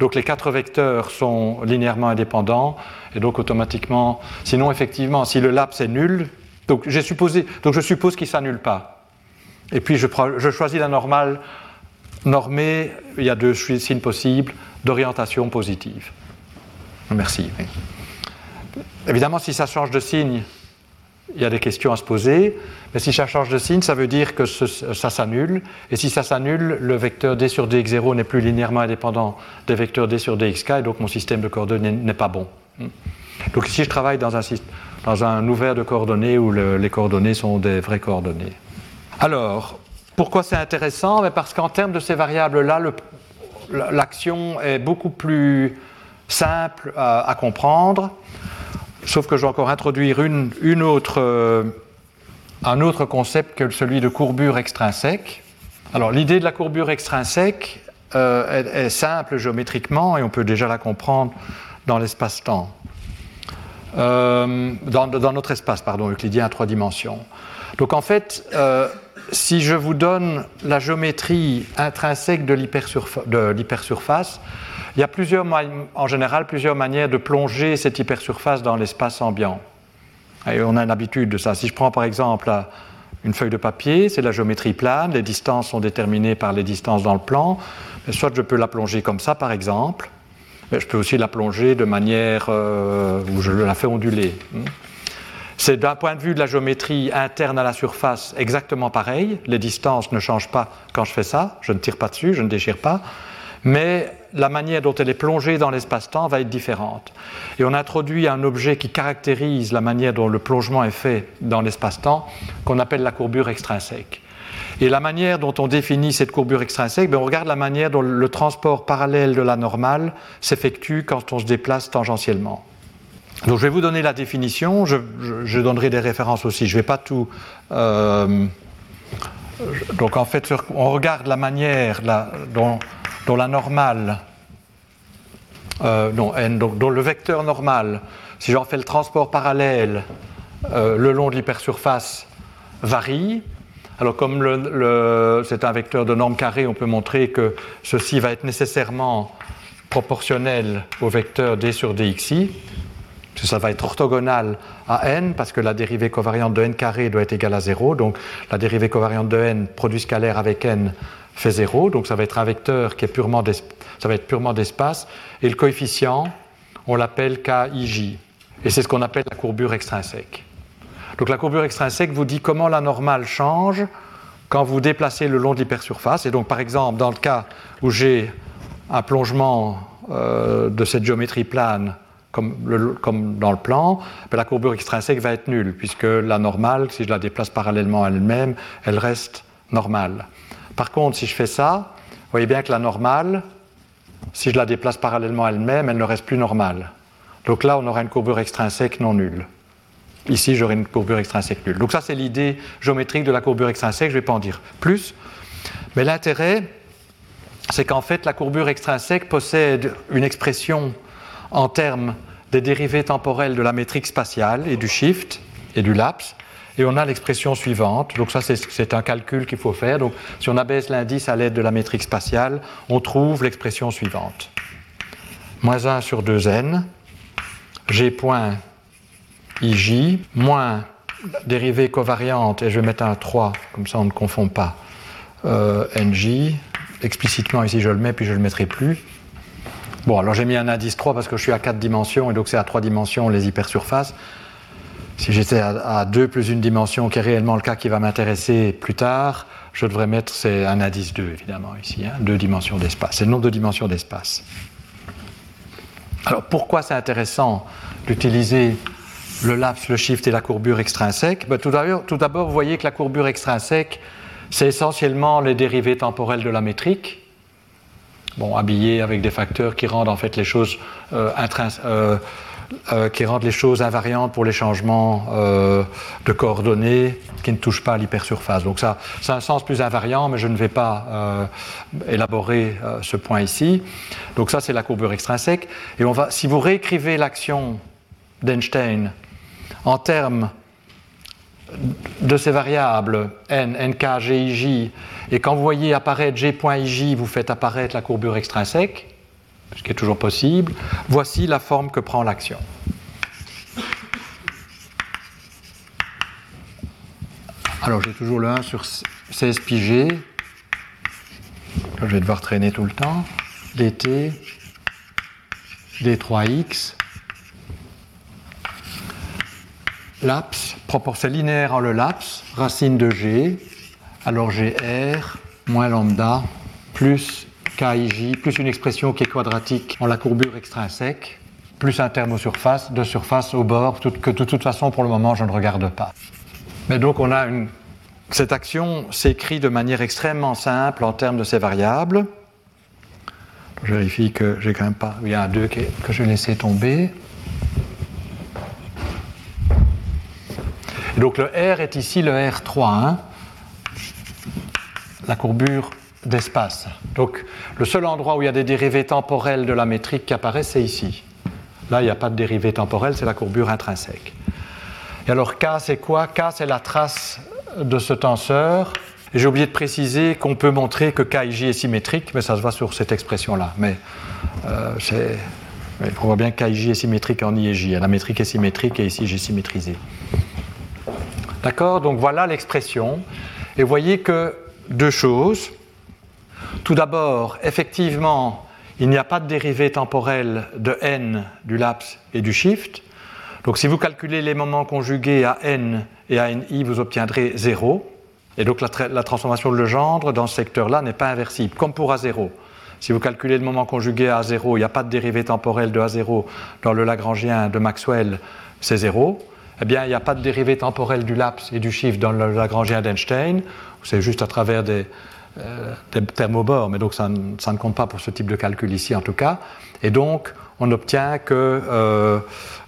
Donc les quatre vecteurs sont linéairement indépendants, et donc automatiquement, sinon effectivement, si le laps est nul, donc, supposé, donc je suppose qu'il ne s'annule pas. Et puis je, je choisis la normale normée, il y a deux signes possibles, d'orientation positive. Merci. Évidemment, si ça change de signe, il y a des questions à se poser. Mais si ça change de signe, ça veut dire que ça s'annule. Et si ça s'annule, le vecteur d sur dx0 n'est plus linéairement indépendant des vecteurs d sur dxk, et donc mon système de coordonnées n'est pas bon. Donc ici, je travaille dans un, ouvert de coordonnées où les coordonnées sont des vraies coordonnées. Alors, pourquoi c'est intéressant? Parce qu'en termes de ces variables-là, l'action est beaucoup plus simple à, comprendre, sauf que je vais encore introduire une, autre, euh, un autre concept que celui de courbure extrinsèque. Alors l'idée de la courbure extrinsèque euh, est, simple géométriquement et on peut déjà la comprendre dans l'espace-temps. Euh, dans, notre espace, pardon, euclidien à trois dimensions. Donc en fait, si je vous donne la géométrie intrinsèque de l'hypersurface, il y a en général plusieurs manières de plonger cette hypersurface dans l'espace ambiant. On a l'habitude de ça. Si je prends par exemple une feuille de papier, c'est la géométrie plane, les distances sont déterminées par les distances dans le plan. Soit je peux la plonger comme ça par exemple, mais je peux aussi la plonger de manière euh, où je la fais onduler. C'est d'un point de vue de la géométrie interne à la surface exactement pareil. Les distances ne changent pas quand je fais ça. Je ne tire pas dessus, je ne déchire pas mais la manière dont elle est plongée dans l'espace-temps va être différente. Et on introduit un objet qui caractérise la manière dont le plongement est fait dans l'espace-temps, qu'on appelle la courbure extrinsèque. Et la manière dont on définit cette courbure extrinsèque, ben, on regarde la manière dont le transport parallèle de la normale s'effectue quand on se déplace tangentiellement. Donc je vais vous donner la définition, je, donnerai des références aussi, je ne vais pas tout... Euh, donc en fait, on regarde la manière dont dont la normale, euh, donc, le vecteur normal, si j'en fais le transport parallèle euh, le long de l'hypersurface, varie. Alors comme c'est un vecteur de norme carrée, on peut montrer que ceci va être nécessairement proportionnel au vecteur d sur dxi. Ça va être orthogonal à n parce que la dérivée covariante de n carré doit être égale à 0. Donc la dérivée covariante de n, produit scalaire avec n, fait 0, donc ça va être un vecteur qui est purement ça va être purement d'espace, et le coefficient, on l'appelle KIJ, et c'est ce qu'on appelle la courbure extrinsèque. Donc la courbure extrinsèque vous dit comment la normale change quand vous déplacez le long de l'hypersurface. Et donc par exemple, dans le cas où j'ai un plongement euh, de cette géométrie plane comme, dans le plan, ben, la courbure extrinsèque va être nulle, puisque la normale, si je la déplace parallèlement à elle-même, elle reste normale. Par contre, si je fais ça, vous voyez bien que la normale, si je la déplace parallèlement à elle-même, elle ne reste plus normale. Donc là, on aura une courbure extrinsèque non nulle. Ici, j'aurai une courbure extrinsèque nulle. Donc ça, c'est l'idée géométrique de la courbure extrinsèque, je ne vais pas en dire plus. Mais l'intérêt, c'est qu'en fait, la courbure extrinsèque possède une expression en termes des dérivées temporelles de la métrique spatiale et du shift et du lapse. Et on a l'expression suivante. Donc ça, c'est un calcul qu'il faut faire. Donc si on abaisse l'indice à l'aide de la métrique spatiale, on trouve l'expression suivante. Moins 1 sur 2n, g point ij, moins dérivée covariante, et je vais mettre un 3, comme ça on ne confond pas, euh, nj, explicitement ici je le mets, puis je ne le mettrai plus. Bon, alors j'ai mis un indice 3 parce que je suis à 4 dimensions, et donc c'est à 3 dimensions les hypersurfaces. Si j'étais à, 2 plus une dimension, qui est réellement le cas qui va m'intéresser plus tard, je devrais mettre c'est un indice 2, évidemment, ici, hein, deux dimensions d'espace. C'est le nombre de dimensions d'espace. Alors pourquoi c'est intéressant d'utiliser le laps, le shift et la courbure extrinsèque ben, Tout d'abord, vous voyez que la courbure extrinsèque, c'est essentiellement les dérivées temporelles de la métrique, bon, habillées avec des facteurs qui rendent en fait les choses euh, euh, euh, qui rendent les choses invariantes pour les changements de coordonnées qui ne touchent pas l'hypersurface. Donc ça, c'est un sens plus invariant, mais je ne vais pas élaborer ce point ici. Donc ça, c'est la courbure extrinsèque. Et on va, si vous réécrivez l'action d'Einstein en termes de ces variables n, nk, gij, et quand vous voyez apparaître g.ij, vous faites apparaître la courbure extrinsèque, ce qui est toujours possible, voici la forme que prend l'action. Alors j'ai toujours le 1 sur 16 pi g, je vais devoir traîner tout le temps, dt, d3x, laps, proportion linéaire en le laps, racine de g, alors gr moins lambda plus kij plus une expression qui est quadratique en la courbure extrinsèque, plus un terme aux surfaces, de surface au bord, que de toute façon pour le moment je ne regarde pas. Mais donc on a une... Cette action s'écrit de manière extrêmement simple en termes de ces variables. Je vérifie que j'ai quand même pas. Il y a un 2 que je vais laisser tomber. Donc le R est ici le R3, hein. la courbure d'espace. Donc le seul endroit où il y a des dérivées temporelles de la métrique qui apparaissent, c'est ici. Là, il n'y a pas de dérivée temporelle, c'est la courbure intrinsèque. Et alors K, c'est quoi? K, c'est la trace de ce tenseur. Et j'ai oublié de préciser qu'on peut montrer que KIJ est symétrique, mais ça se voit sur cette expression-là. Mais euh, on voit bien que KIJ est symétrique en I et J. La métrique est symétrique et ici j'ai symétrisé. D'accord Donc voilà l'expression. Et vous voyez que deux choses. Tout d'abord, effectivement, il n'y a pas de dérivée temporelle de n du laps et du shift. Donc si vous calculez les moments conjugués à n et à ni, vous obtiendrez 0. Et donc la, transformation de Legendre dans ce secteur-là n'est pas inversible, comme pour A0. Si vous calculez le moment conjugué à A0, il n'y a pas de dérivée temporelle de A0 dans le Lagrangien de Maxwell, c'est 0 eh bien, il n'y a pas de dérivée temporelle du laps et du shift dans le Lagrangien d'Einstein. C'est juste à travers des, euh, thermobores, mais donc ça, ne compte pas pour ce type de calcul ici en tout cas. Et donc, on obtient que euh,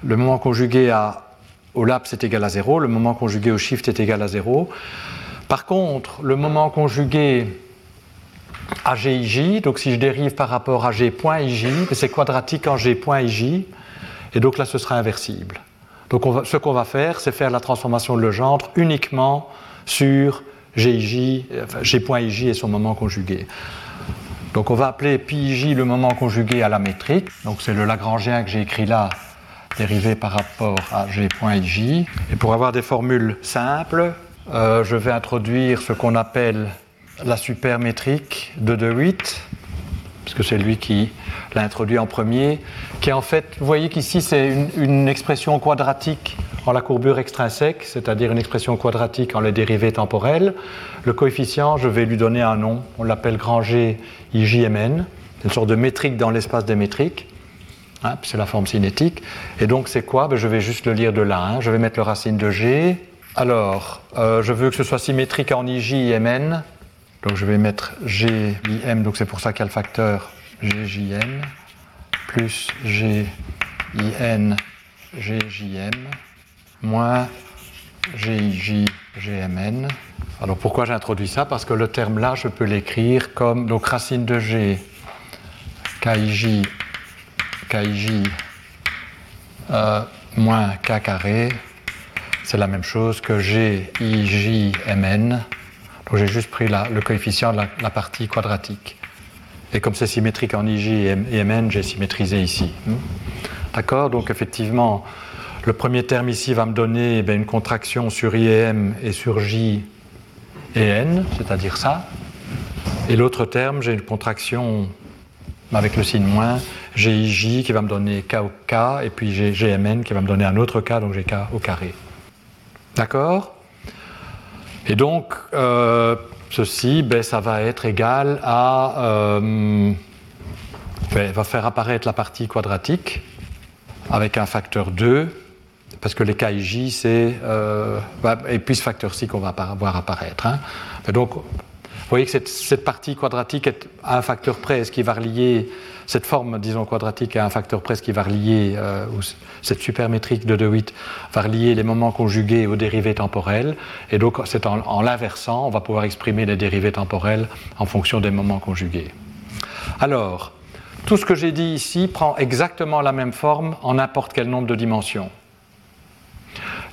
le moment conjugué au laps est égal à 0, le moment conjugué au shift est égal à 0. Par contre, le moment conjugué à gij, donc si je dérive par rapport à g.ij, c'est quadratique en g.ij, et donc là ce sera inversible. Donc ce qu'on va faire, c'est faire la transformation de Legendre uniquement sur GIJ, enfin, et son moment conjugué. Donc on va appeler PIJ le moment conjugué à la métrique. Donc c'est le Lagrangien que j'ai écrit là, dérivé par rapport à G.IJ. Et pour avoir des formules simples, euh, je vais introduire ce qu'on appelle la supermétrique de De Witt, puisque c'est lui qui l'a introduit en premier, qui est en fait, vous voyez qu'ici c'est une, expression quadratique prends la courbure extrinsèque, c'est-à-dire une expression quadratique en les dérivées temporelles. Le coefficient, je vais lui donner un nom, on l'appelle grand G IJMN. C'est une sorte de métrique dans l'espace des métriques. Hein, c'est la forme cinétique. Et donc, c'est quoi? Ben, Je vais juste le lire de là. Hein. Je vais mettre le racine de G. Alors, euh, je veux que ce soit symétrique en IJ et MN. Donc, je vais mettre GIM, donc c'est pour ça qu'il y a le facteur GJM, plus GIN, GJM, moins GIJ, GMN. Alors, pourquoi j'introduis ça? Parce que le terme là, je peux l'écrire comme donc racine de G, KIJ KIJ euh, moins K carré, c'est la même chose que GIJMN. Donc j'ai juste pris le coefficient de la, partie quadratique. Et comme c'est symétrique en IJ et MN, j'ai symétrisé ici. D'accord? Donc effectivement, le premier terme ici va me donner eh une contraction sur I M et sur J et N, c'est-à-dire ça. Et l'autre terme, j'ai une contraction avec le signe moins GIJ qui va me donner K au K, et puis j'ai GMN qui va me donner un autre K, donc j'ai K au carré. D'accord? Et donc, euh, ceci, ben, ça va être égal à. Euh, ben, va faire apparaître la partie quadratique avec un facteur 2, parce que les KIJ, c'est. Euh, et puis ce facteur ci qu'on va voir apparaître. Hein. donc, vous voyez que cette, partie quadratique est à un facteur près, ce qui va relier cette forme, disons, quadratique à un facteur près? Qui va relier, euh, cette supermétrique de De Witt va relier les moments conjugués aux dérivées temporelles. Et donc, c'est en, l'inversant, on va pouvoir exprimer les dérivées temporelles en fonction des moments conjugués. Alors, tout ce que j'ai dit ici prend exactement la même forme en n'importe quel nombre de dimensions.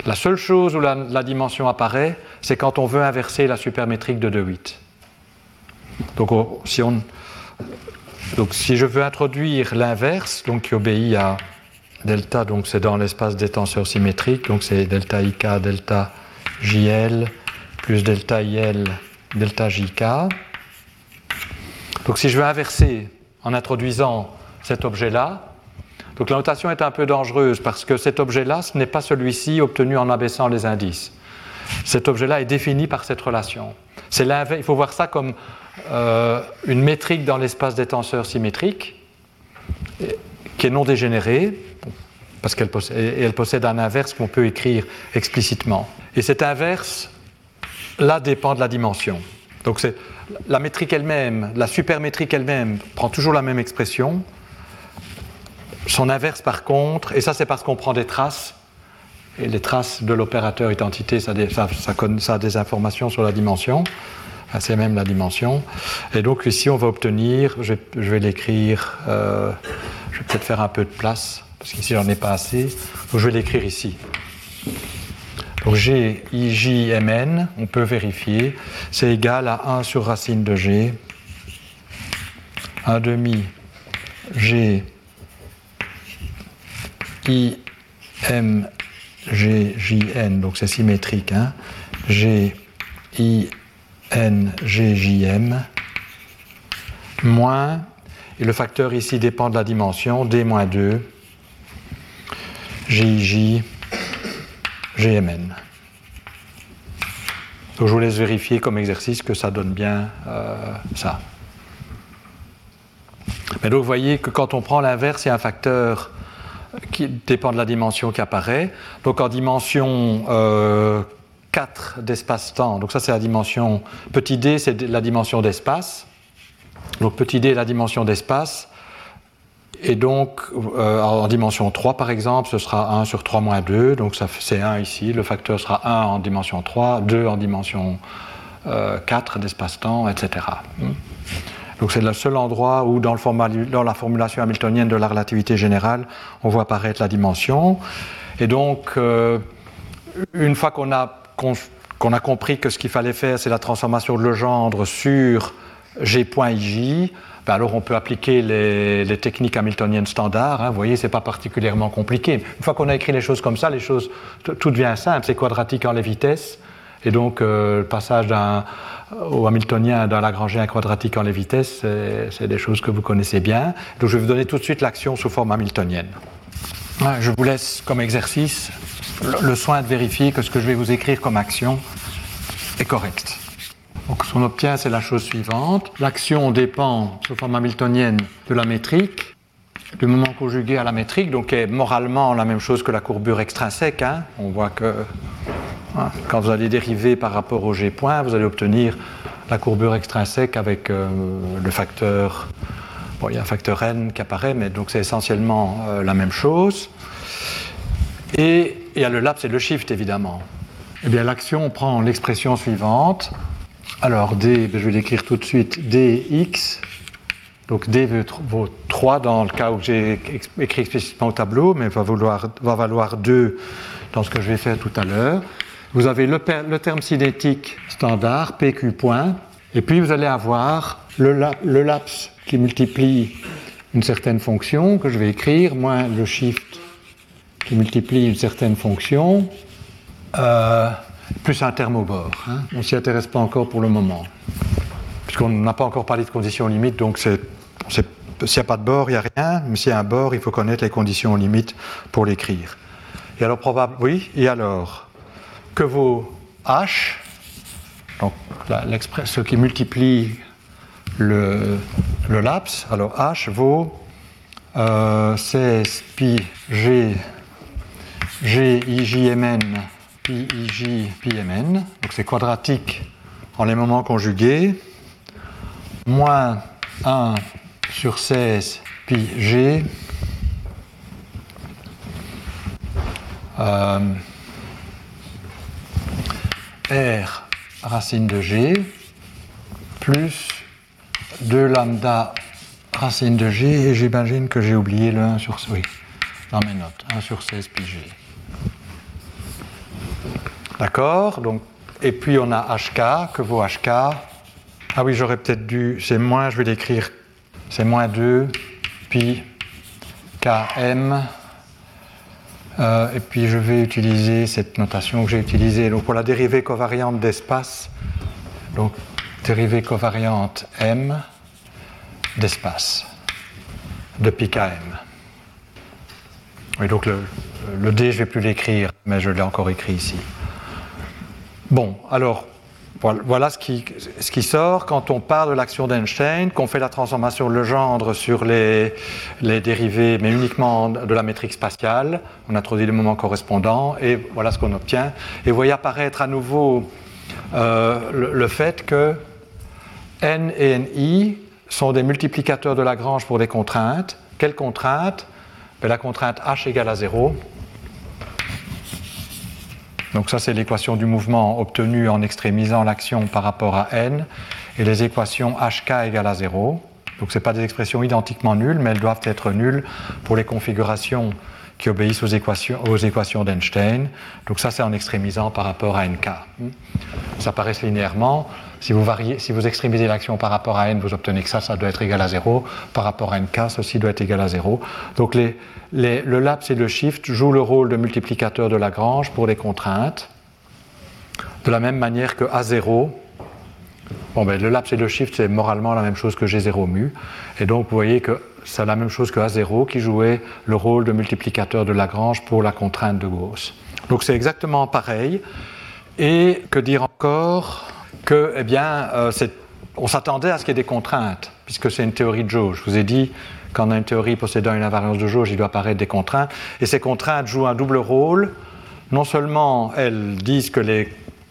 La seule chose où la, la dimension apparaît, c'est quand on veut inverser la supermétrique de De Witt. Donc, si je veux introduire l'inverse, donc qui obéit à delta, donc c'est dans l'espace des tenseurs symétriques, donc c'est delta ik, delta jl, plus delta il, delta jk. Donc si je veux inverser en introduisant cet objet-là, donc la notation est un peu dangereuse parce que cet objet-là, ce n'est pas celui-ci obtenu en abaissant les indices. Cet objet-là est défini par cette relation. Il faut voir ça comme euh, une métrique dans l'espace des tenseurs symétriques qui est non dégénérée, parce qu'elle possède, elle possède un inverse qu'on peut écrire explicitement. Et cet inverse, là, dépend de la dimension. Donc c'est la métrique elle-même, la supermétrique elle-même prend toujours la même expression. Son inverse, par contre, et ça c'est parce qu'on prend des traces, les traces de l'opérateur identité, ça, ça, ça, a des informations sur la dimension c'est même la dimension. Et donc ici, on va obtenir, je, vais l'écrire, euh, je vais peut-être faire un peu de place, parce qu'ici, j'en ai pas assez. Donc je vais l'écrire ici. Donc G, I, J, M, N, on peut vérifier, c'est égal à 1 sur racine de G, 1 demi G, I, M, G, J, N, donc c'est symétrique, hein, G, I, NGJM moins, et le facteur ici dépend de la dimension, D 2, JJ, GMN. Donc je vous laisse vérifier comme exercice que ça donne bien euh, ça. Mais donc vous voyez que quand on prend l'inverse, il y a un facteur qui dépend de la dimension qui apparaît. Donc en dimension euh, 4 d'espace-temps. Donc ça c'est la dimension, petit d c'est la dimension d'espace. Donc petit d est la dimension d'espace. Et donc euh, en dimension 3 par exemple, ce sera 1 sur 3 moins 2. Donc ça c'est 1 ici. Le facteur sera 1 en dimension 3, 2 en dimension 4 euh, d'espace-temps, etc. Donc c'est le seul endroit où dans, la formulation hamiltonienne de la relativité générale, on voit apparaître la dimension. Et donc, euh, une fois qu'on a compris que ce qu'il fallait faire, c'est la transformation de Legendre sur G.ij, ben alors on peut appliquer les, techniques hamiltoniennes standards. Hein. vous voyez, c'est pas particulièrement compliqué. Une fois qu'on a écrit les choses comme ça, les choses, tout devient simple. C'est quadratique en les vitesses. Et donc, euh, le passage au hamiltonien d'un lagrangien quadratique en les vitesses, c'est des choses que vous connaissez bien. Donc, je vais vous donner tout de suite l'action sous forme hamiltonienne. Je vous laisse comme exercice le soin de vérifier que ce que je vais vous écrire comme action est correct. Donc, ce qu'on obtient, c'est la chose suivante. L'action dépend, sous forme hamiltonienne, de la métrique, du moment conjugué à la métrique, donc est moralement la même chose que la courbure extrinsèque. Hein. On voit que quand vous allez dériver par rapport au G point, vous allez obtenir la courbure extrinsèque avec euh, le facteur. Bon, il y a un facteur n qui apparaît, mais donc c'est essentiellement euh, la même chose. Et il y a le laps et le shift, évidemment. Eh bien, l'action prend l'expression suivante. Alors, d, ben, je vais l'écrire tout de suite, dx. Donc, d vaut 3 dans le cas où j'ai écrit explicitement au tableau, mais va, va valoir 2 dans ce que je vais faire tout à l'heure. Vous avez le, terme cinétique standard, PQ point, et puis vous allez avoir le, le laps qui multiplie une certaine fonction que je vais écrire, moins le shift qui multiplie une certaine fonction, euh, plus un terme au bord. Hein. On ne s'y intéresse pas encore pour le moment, puisqu'on n'a pas encore parlé de conditions limites, donc s'il n'y a pas de bord, il n'y a rien, mais s'il y a un bord, il faut connaître les conditions limites pour l'écrire. Et alors, probable, oui, et alors, que vaut h, donc ce qui multiplie le, laps, alors h vaut euh, 16 pi g G, I, Mn, Pi, I, Pi, Mn. Donc c'est quadratique en les moments conjugués. Moins 1 sur 16 pi G. Euh, R racine de G plus 2 lambda racine de G et j'imagine que j'ai oublié le 1 sur oui, dans mes notes, 1 sur 16 pi G. D'accord Donc, Et puis on a HK, que vaut HK Ah oui, j'aurais peut-être dû. C'est moins, je vais l'écrire. C'est moins 2 pi km. Euh, et puis je vais utiliser cette notation que j'ai utilisée donc pour la dérivée covariante d'espace. Donc dérivée covariante m d'espace de pi km. Oui, donc le, le D, je ne vais plus l'écrire, mais je l'ai encore écrit ici. Bon, alors, voilà ce qui, sort quand on parle de l'action d'Einstein, qu'on fait la transformation de Legendre sur les, les, dérivés, mais uniquement de la métrique spatiale. On introduit les moments correspondants et voilà ce qu'on obtient. Et vous voyez apparaître à nouveau euh, le, fait que n et ni sont des multiplicateurs de Lagrange pour des contraintes. Quelles contraintes ben, La contrainte h égale à 0 donc ça, c'est l'équation du mouvement obtenue en extrémisant l'action par rapport à n, et les équations hk égale à 0. Donc ce pas des expressions identiquement nulles, mais elles doivent être nulles pour les configurations qui obéissent aux équations, aux équations d'Einstein. Donc ça, c'est en extrémisant par rapport à nk. Ça paraît linéairement. Si vous, variez, si vous extrémisez l'action par rapport à n, vous obtenez que ça, ça doit être égal à 0. Par rapport à nk, ceci doit être égal à 0. Donc les, le laps et le shift jouent le rôle de multiplicateur de Lagrange pour les contraintes, de la même manière que A0. Bon, ben, le laps et le shift, c'est moralement la même chose que G0 mu. Et donc, vous voyez que c'est la même chose que A0 qui jouait le rôle de multiplicateur de Lagrange pour la contrainte de Gauss. Donc, c'est exactement pareil. Et que dire encore Que, eh bien, euh, on s'attendait à ce qu'il y ait des contraintes, puisque c'est une théorie de jauge. Je vous ai dit, quand on a une théorie possédant une invariance de jauge, il doit apparaître des contraintes. Et ces contraintes jouent un double rôle. Non seulement elles disent que les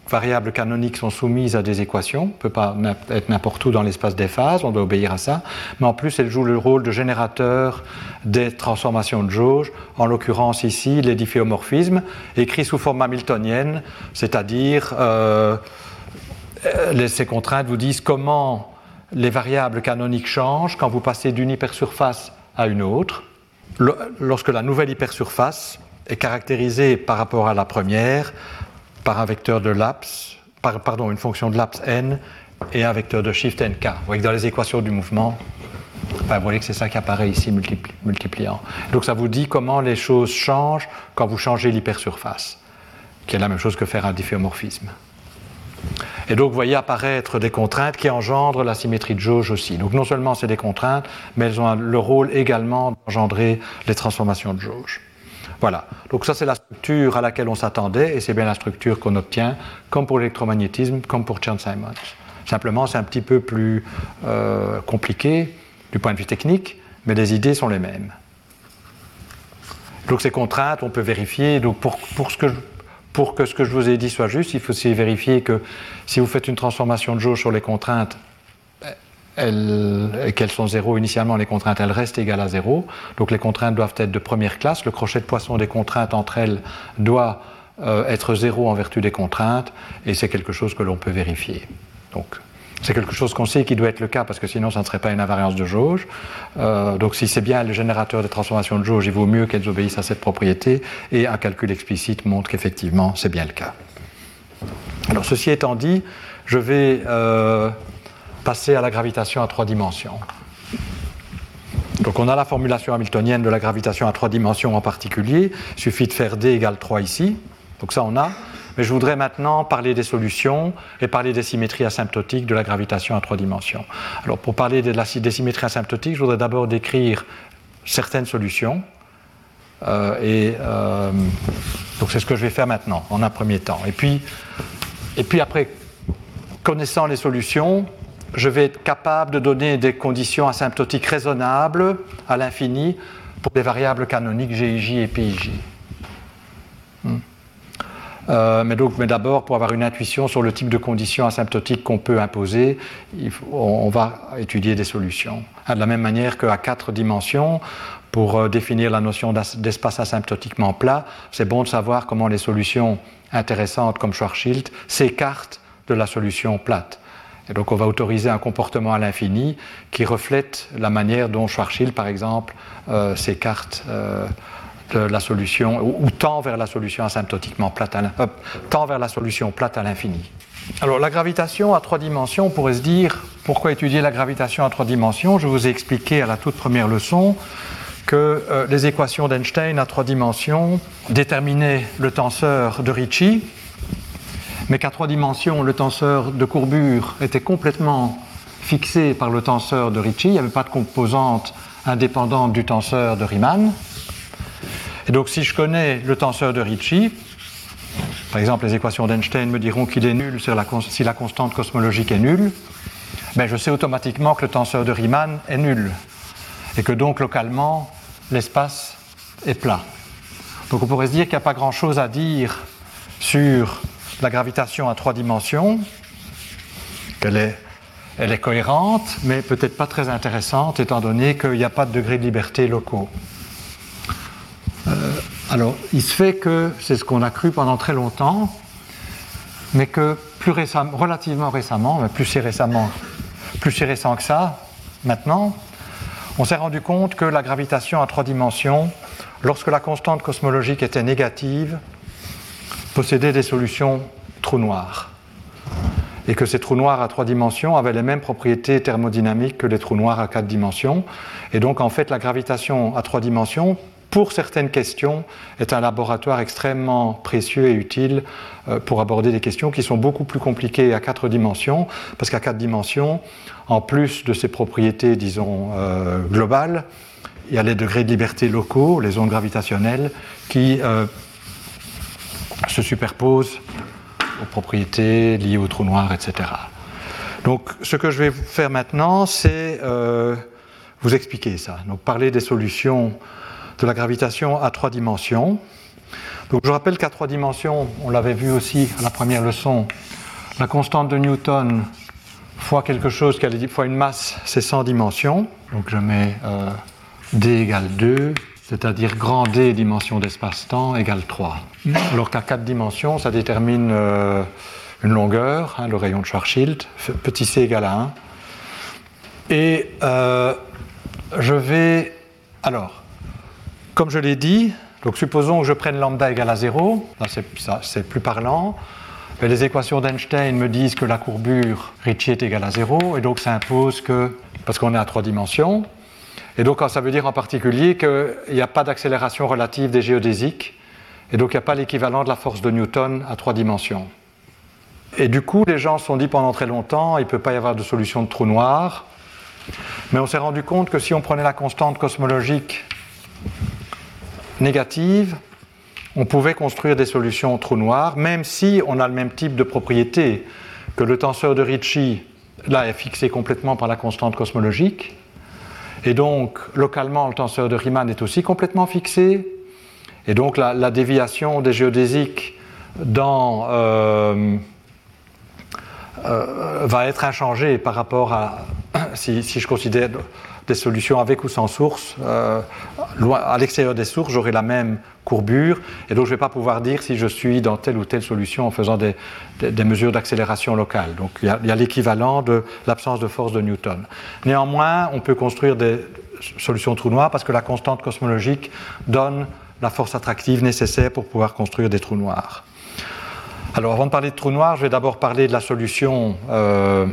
variables canoniques sont soumises à des équations, on ne peut pas être n'importe où dans l'espace des phases, on doit obéir à ça, mais en plus elles jouent le rôle de générateur des transformations de jauge, en l'occurrence ici les difféomorphismes, écrits sous forme hamiltonienne, c'est-à-dire euh, euh, ces contraintes vous disent comment les variables canoniques changent quand vous passez d'une hypersurface à une autre. Lorsque la nouvelle hypersurface est caractérisée par rapport à la première par un vecteur de laps, pardon, une fonction de laps n et un vecteur de shift nk. Vous voyez que dans les équations du mouvement, vous voyez que c'est ça qui apparaît ici multipliant. Donc ça vous dit comment les choses changent quand vous changez l'hypersurface, qui est la même chose que faire un difféomorphisme. Et donc, vous voyez apparaître des contraintes qui engendrent la symétrie de jauge aussi. Donc, non seulement c'est des contraintes, mais elles ont le rôle également d'engendrer les transformations de jauge. Voilà. Donc ça, c'est la structure à laquelle on s'attendait, et c'est bien la structure qu'on obtient, comme pour l'électromagnétisme, comme pour Chern-Simons. Simplement, c'est un petit peu plus euh, compliqué du point de vue technique, mais les idées sont les mêmes. Donc ces contraintes, on peut vérifier. Donc pour, ce que pour que ce que je vous ai dit soit juste, il faut aussi vérifier que si vous faites une transformation de jauge sur les contraintes, qu'elles sont zéro initialement, les contraintes, elles restent égales à zéro. Donc les contraintes doivent être de première classe. Le crochet de poisson des contraintes entre elles doit euh, être zéro en vertu des contraintes, et c'est quelque chose que l'on peut vérifier. Donc c'est quelque chose qu'on sait qui doit être le cas parce que sinon ça ne serait pas une invariance de jauge. Euh, donc si c'est bien le générateur de transformation de jauge, il vaut mieux qu'elles obéissent à cette propriété et un calcul explicite montre qu'effectivement c'est bien le cas. Alors ceci étant dit, je vais euh, passer à la gravitation à trois dimensions. Donc on a la formulation hamiltonienne de la gravitation à trois dimensions en particulier. Il suffit de faire d égale 3 ici. Donc ça on a. Mais je voudrais maintenant parler des solutions et parler des symétries asymptotiques de la gravitation à trois dimensions. Alors pour parler des symétries asymptotiques, je voudrais d'abord décrire certaines solutions. Euh, et euh, donc c'est ce que je vais faire maintenant, en un premier temps. Et puis, et puis après, connaissant les solutions, je vais être capable de donner des conditions asymptotiques raisonnables à l'infini pour des variables canoniques GIJ et PIJ. Hmm. Euh, mais, mais d'abord, pour avoir une intuition sur le type de conditions asymptotiques qu'on peut imposer, on, va étudier des solutions. De la même manière qu'à quatre dimensions, pour euh, définir la notion d'espace asymptotiquement plat, c'est bon de savoir comment les solutions intéressantes comme Schwarzschild s'écartent de la solution plate. Et donc on va autoriser un comportement à l'infini qui reflète la manière dont Schwarzschild, par exemple, euh, s'écarte de la solution, ou, tend vers la solution asymptotiquement plate, à euh, tend vers la solution plate à l'infini. Alors la gravitation à trois dimensions, on pourrait se dire, pourquoi étudier la gravitation à trois dimensions? Je vous ai expliqué à la toute première leçon que les équations d'Einstein à trois dimensions déterminaient le tenseur de Ricci, mais qu'à trois dimensions, le tenseur de courbure était complètement fixé par le tenseur de Ricci, il n'y avait pas de composante indépendante du tenseur de Riemann. Et donc si je connais le tenseur de Ricci, par exemple les équations d'Einstein me diront qu'il est nul si la constante cosmologique est nulle, ben je sais automatiquement que le tenseur de Riemann est nul, et que donc localement l'espace est plat. Donc on pourrait se dire qu'il n'y a pas grand-chose à dire sur la gravitation à trois dimensions, qu'elle elle est cohérente, mais peut-être pas très intéressante, étant donné qu'il n'y a pas de degré de liberté locaux. Euh, alors, il se fait que c'est ce qu'on a cru pendant très longtemps, mais que plus récemment, relativement récemment, mais plus récemment, plus si récent que ça, maintenant, on s'est rendu compte que la gravitation à trois dimensions, lorsque la constante cosmologique était négative, possédait des solutions trous noirs. Et que ces trous noirs à trois dimensions avaient les mêmes propriétés thermodynamiques que les trous noirs à quatre dimensions. Et donc, en fait, la gravitation à trois dimensions, pour certaines questions, est un laboratoire extrêmement précieux et utile euh, pour aborder des questions qui sont beaucoup plus compliquées à quatre dimensions, parce qu'à quatre dimensions, en plus de ces propriétés, disons, euh, globales, il y a les degrés de liberté locaux, les ondes gravitationnelles, qui euh, se superposent aux propriétés liées aux trous noirs, etc. Donc ce que je vais faire maintenant, c'est vous expliquer ça. Donc parler des solutions de la gravitation à trois dimensions. Donc je rappelle qu'à trois dimensions, on l'avait vu aussi à la première leçon, la constante de Newton fois quelque chose fois une masse, c'est 100 dimensions. Donc je mets euh, d égale 2, c'est-à-dire grand D dimension d'espace-temps égale 3. Alors qu'à 4 dimensions, ça détermine euh, une longueur, hein, le rayon de Schwarzschild, petit c égale à 1. Et euh, je vais. Alors, comme je l'ai dit, donc supposons que je prenne lambda égale à 0, c'est plus parlant. Mais les équations d'Einstein me disent que la courbure Ricci est égale à 0, et donc ça impose que, parce qu'on est à 3 dimensions, et donc ça veut dire en particulier qu'il n'y a pas d'accélération relative des géodésiques, et donc il n'y a pas l'équivalent de la force de Newton à trois dimensions. Et du coup, les gens se sont dit pendant très longtemps, il ne peut pas y avoir de solution de trou noir, mais on s'est rendu compte que si on prenait la constante cosmologique on pouvait construire des solutions trou noir, même si on a le même type de propriété que le tenseur de Ricci, là, est fixé complètement par la constante cosmologique. Et donc, localement, le tenseur de Riemann est aussi complètement fixé. Et donc, la, déviation des géodésiques dans, euh, euh, va être inchangée par rapport à, [COUGHS] si, si je considère des solutions avec ou sans source. Euh, à l'extérieur des sources, j'aurai la même courbure, et donc je ne vais pas pouvoir dire si je suis dans telle ou telle solution en faisant des, mesures d'accélération locale. Donc il y a, l'équivalent de l'absence de force de Newton. Néanmoins, on peut construire des solutions trous noirs parce que la constante cosmologique donne la force attractive nécessaire pour pouvoir construire des trous noirs. Alors avant de parler de trous noirs, je vais d'abord parler de la solution euh,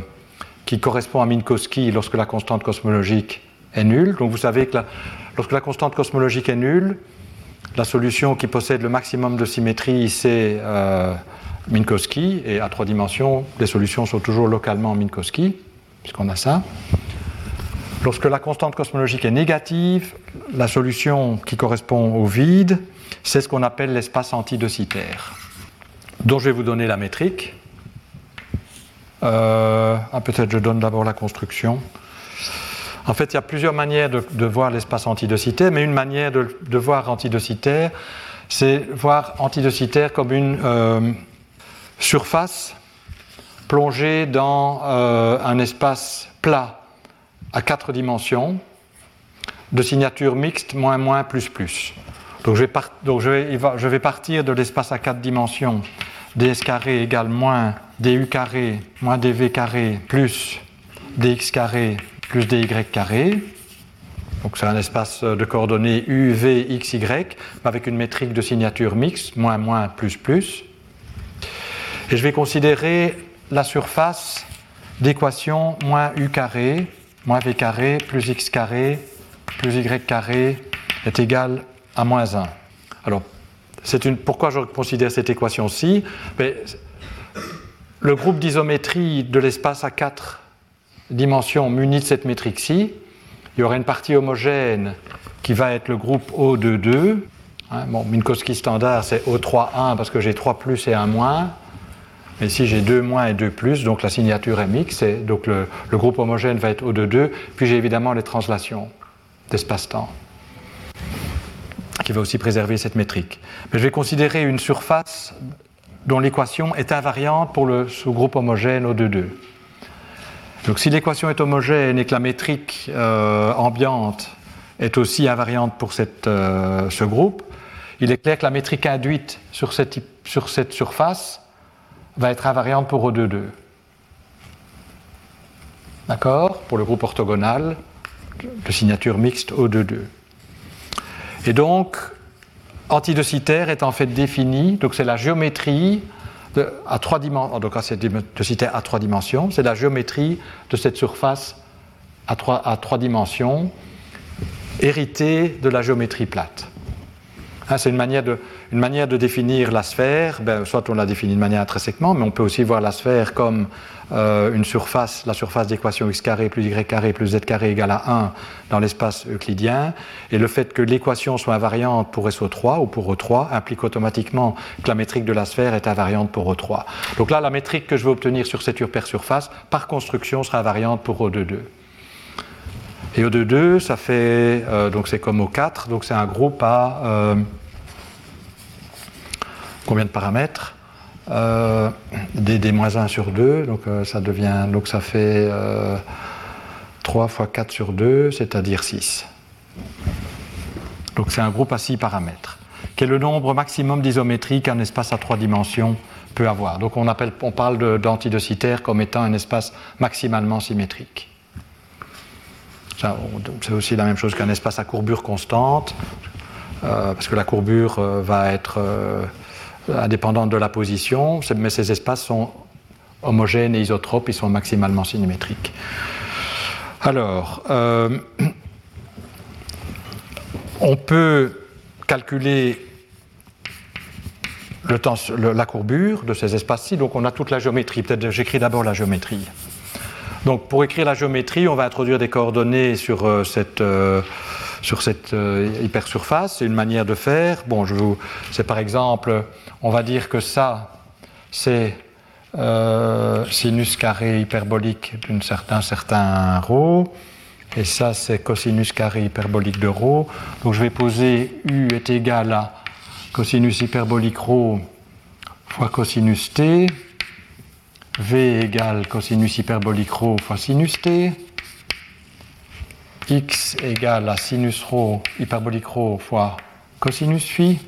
qui correspond à Minkowski lorsque la constante cosmologique est nulle. Donc vous savez que lorsque la constante cosmologique est nulle, la solution qui possède le maximum de symétrie, c'est euh, Minkowski, et à trois dimensions, les solutions sont toujours localement Minkowski, puisqu'on a ça. Lorsque la constante cosmologique est négative, la solution qui correspond au vide, c'est ce qu'on appelle l'espace antidocitaire, dont je vais vous donner la métrique. Euh, ah, peut-être je donne d'abord la construction. En fait, il y a plusieurs manières de, voir l'espace antidocitaire, mais une manière de, voir antidocitaire, c'est voir antidocitaire comme une euh, surface plongée dans euh, un espace plat à quatre dimensions de signature mixte moins moins plus plus. Donc je vais, donc je vais, je vais partir de l'espace à quatre dimensions ds carré égale moins du carré moins dv carré plus dx carré plus dy carré. Donc c'est un espace de coordonnées u, v, x, y, avec une métrique de signature mixte, moins, moins, plus, plus. Et je vais considérer la surface d'équation moins u carré, moins v carré, plus x carré, plus y carré est égal à moins 1. Alors, une, pourquoi je considère cette équation-ci? Le groupe d'isométrie de l'espace à 4 dimension munie de cette métrique-ci, il y aura une partie homogène qui va être le groupe O 2 2. Hein, bon, Minkowski standard, c'est O3, 1 parce que j'ai 3 plus et 1 moins. Mais ici, j'ai 2 moins et 2 plus, donc la signature est mixte. Donc le, groupe homogène va être O 2 2. Puis j'ai évidemment les translations d'espace-temps qui va aussi préserver cette métrique. Mais je vais considérer une surface dont l'équation est invariante pour le sous-groupe homogène O 2 2. Donc si l'équation est homogène et que la métrique euh, ambiante est aussi invariante pour euh, ce groupe, il est clair que la métrique induite sur cette, sur cette surface va être invariante pour O2,2. D'accord? Pour le groupe orthogonal de signature mixte O2,2. Et donc, antidocitaire est en fait défini, donc c'est la géométrie à trois dimensions, donc de à trois dimensions, c'est la géométrie de cette surface à trois, dimensions, héritée de la géométrie plate. Hein, c'est une manière de, une de définir la sphère, ben, soit on la définit de manière intrinsèquement, mais on peut aussi voir la sphère comme euh, surface, la surface d'équation x carré plus y carré plus z carré égale à 1 dans l'espace euclidien. Et le fait que l'équation soit invariante pour SO3 ou pour O3 implique automatiquement que la métrique de la sphère est invariante pour O3. Donc là, la métrique que je vais obtenir sur cette paire surface, par construction, sera invariante pour O2,2. Et O2,2, ça fait, euh, donc c'est comme O4, donc c'est un groupe à euh, combien de paramètres? Euh, D-1 sur 2, donc euh, ça devient, donc ça fait 3 euh, fois 4 sur 2, c'est-à-dire 6. Donc c'est un groupe à 6 paramètres, qui est le nombre maximum d'isométrie qu'un espace à 3 dimensions peut avoir? Donc on, parle d'antidocitaire comme étant un espace maximalement symétrique. C'est aussi la même chose qu'un espace à courbure constante, parce que la courbure va être indépendante de la position, mais ces espaces sont homogènes et isotropes, ils sont maximalement symétriques. Alors, euh, on peut calculer la courbure de ces espaces-ci, donc on a toute la géométrie. Peut-être j'écris d'abord la géométrie. Donc pour écrire la géométrie, on va introduire des coordonnées sur, euh, cette, euh, sur cette hypersurface. C'est une manière de faire. Bon, je vous, c'est par exemple, on va dire que ça, c'est sinus carré hyperbolique d'un certain, certain rho. Et ça, c'est cosinus carré hyperbolique de rho. Donc je vais poser U est égal à cosinus hyperbolique rho fois cosinus t. V égale cosinus hyperbolique rho fois sinus t. X égale à sinus rho hyperbolique rho fois cosinus phi.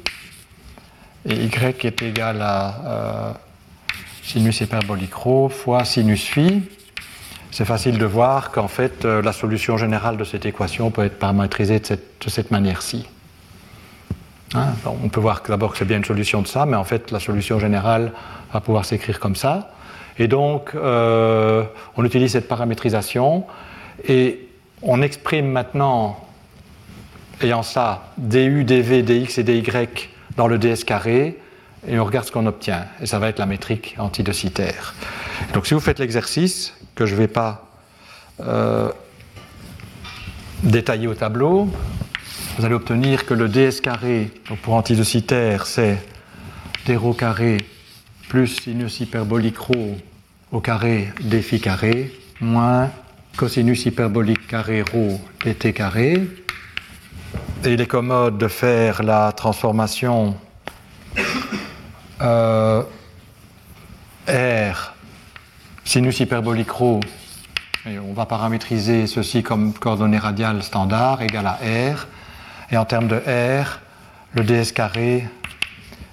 Et Y est égal à euh, sinus hyperbolique rho fois sinus phi c'est facile de voir qu'en fait, euh, la solution générale de cette équation peut être paramétrisée de cette, manière-ci. Hein, on peut voir d'abord que c'est bien une solution de ça, mais en fait, la solution générale va pouvoir s'écrire comme ça. Et donc, euh, on utilise cette paramétrisation et on exprime maintenant, ayant ça, du, dv, dx et dy dans le ds carré, et on regarde ce qu'on obtient. Et ça va être la métrique antidocitaire. Donc, si vous faites l'exercice, que je ne vais pas euh, détailler au tableau, vous allez obtenir que le ds carré, pour antidocitaire, c'est d rho carré plus sinus hyperbolique rho au carré d phi carré moins cosinus hyperbolique carré rho dt carré. Et il est commode de faire la transformation euh, R sinus hyperbolique rho, on va paramétriser ceci comme coordonnée radiale standard égale à R. Et en termes de R, le ds carré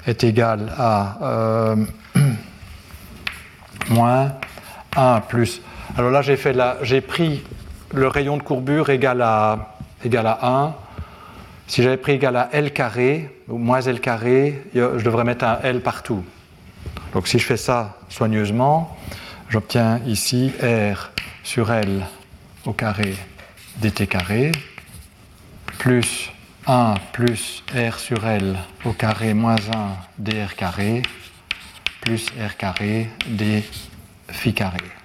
est égal à euh, [CLEARS THROAT] moins 1 plus. Alors là, j'ai, fait j'ai pris le rayon de courbure égal à, égal à 1. Si j'avais pris égal à L carré, ou moins L carré, je devrais mettre un L partout. Donc si je fais ça soigneusement, j'obtiens ici R sur L au carré dt carré plus 1 plus R sur L au carré moins 1 dr carré plus R carré d phi carré.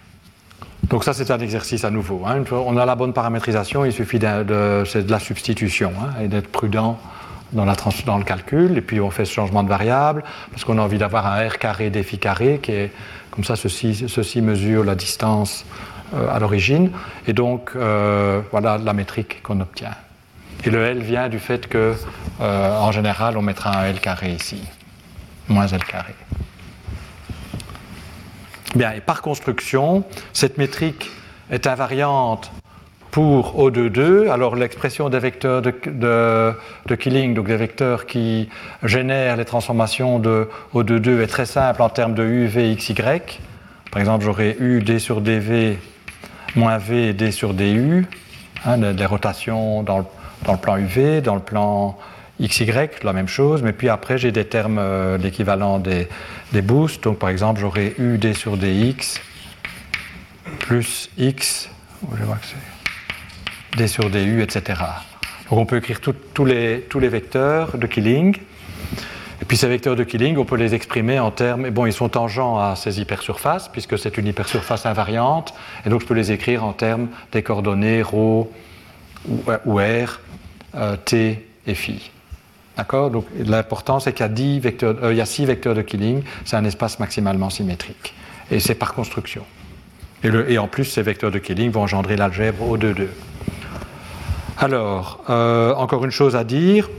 Donc ça c'est un exercice à nouveau. Hein. On a la bonne paramétrisation, il suffit de, la substitution hein, et d'être prudent dans, le calcul. Et puis on fait ce changement de variable parce qu'on a envie d'avoir un R carré d phi carré qui est comme ça, ceci, mesure la distance euh, à l'origine. Et donc, euh, voilà la métrique qu'on obtient. Et le L vient du fait que, euh, en général, on mettra un L carré ici, moins L carré. Bien, et par construction, cette métrique est invariante pour O22, alors l'expression des vecteurs de, Killing, donc des vecteurs qui génèrent les transformations de O22 est très simple en termes de U, V, X, Y. Par exemple, j'aurais U, D sur DV, moins V, D sur DU, hein, des, rotations dans dans le, plan UV, dans le plan XY, la même chose, mais puis après j'ai des termes, euh, l'équivalent des, boosts, donc par exemple j'aurais U, D sur DX, plus X, je vois que c'est D sur DU, etc. Donc on peut écrire tous les, tous les vecteurs de Killing. Et puis ces vecteurs de Killing, on peut les exprimer en termes, bon, ils sont tangents à ces hypersurfaces, puisque c'est une hypersurface invariante, et donc je peux les écrire en termes des coordonnées ρ ou, R, euh, T et phi. D'accord Donc l'important, c'est qu'il y, a vecteurs, euh, y a 6 vecteurs de Killing, c'est un espace maximalement symétrique. Et c'est par construction. Et, en plus, ces vecteurs de Killing vont engendrer l'algèbre O2,2. Alors, euh, encore une chose à dire,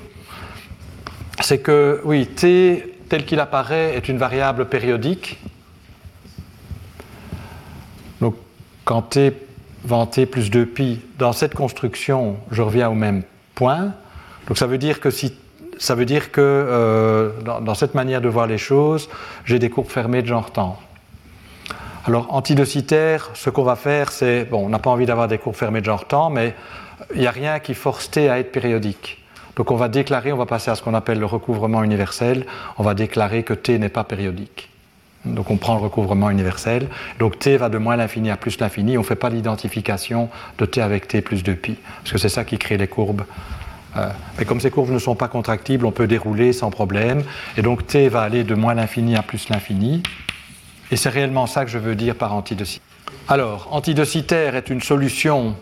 c'est que, oui, t tel qu'il apparaît est une variable périodique. Donc, quand t va en t plus 2pi, dans cette construction, je reviens au même point. Donc, ça veut dire que si ça veut dire que euh, dans, cette manière de voir les choses, j'ai des courbes fermées de genre temps. Alors, antidocitaire, ce qu'on va faire, c'est, bon, on n'a pas envie d'avoir des courbes fermées de genre temps, mais il n'y a rien qui force T à être périodique. Donc on va déclarer, on va passer à ce qu'on appelle le recouvrement universel, on va déclarer que T n'est pas périodique. Donc on prend le recouvrement universel. Donc T va de moins l'infini à plus l'infini. On ne fait pas l'identification de T avec T plus 2pi, parce que c'est ça qui crée les courbes. Euh, mais comme ces courbes ne sont pas contractibles, on peut dérouler sans problème. Et donc T va aller de moins l'infini à plus l'infini. Et c'est réellement ça que je veux dire par antidocitaire. Alors, antidocitaire est une solution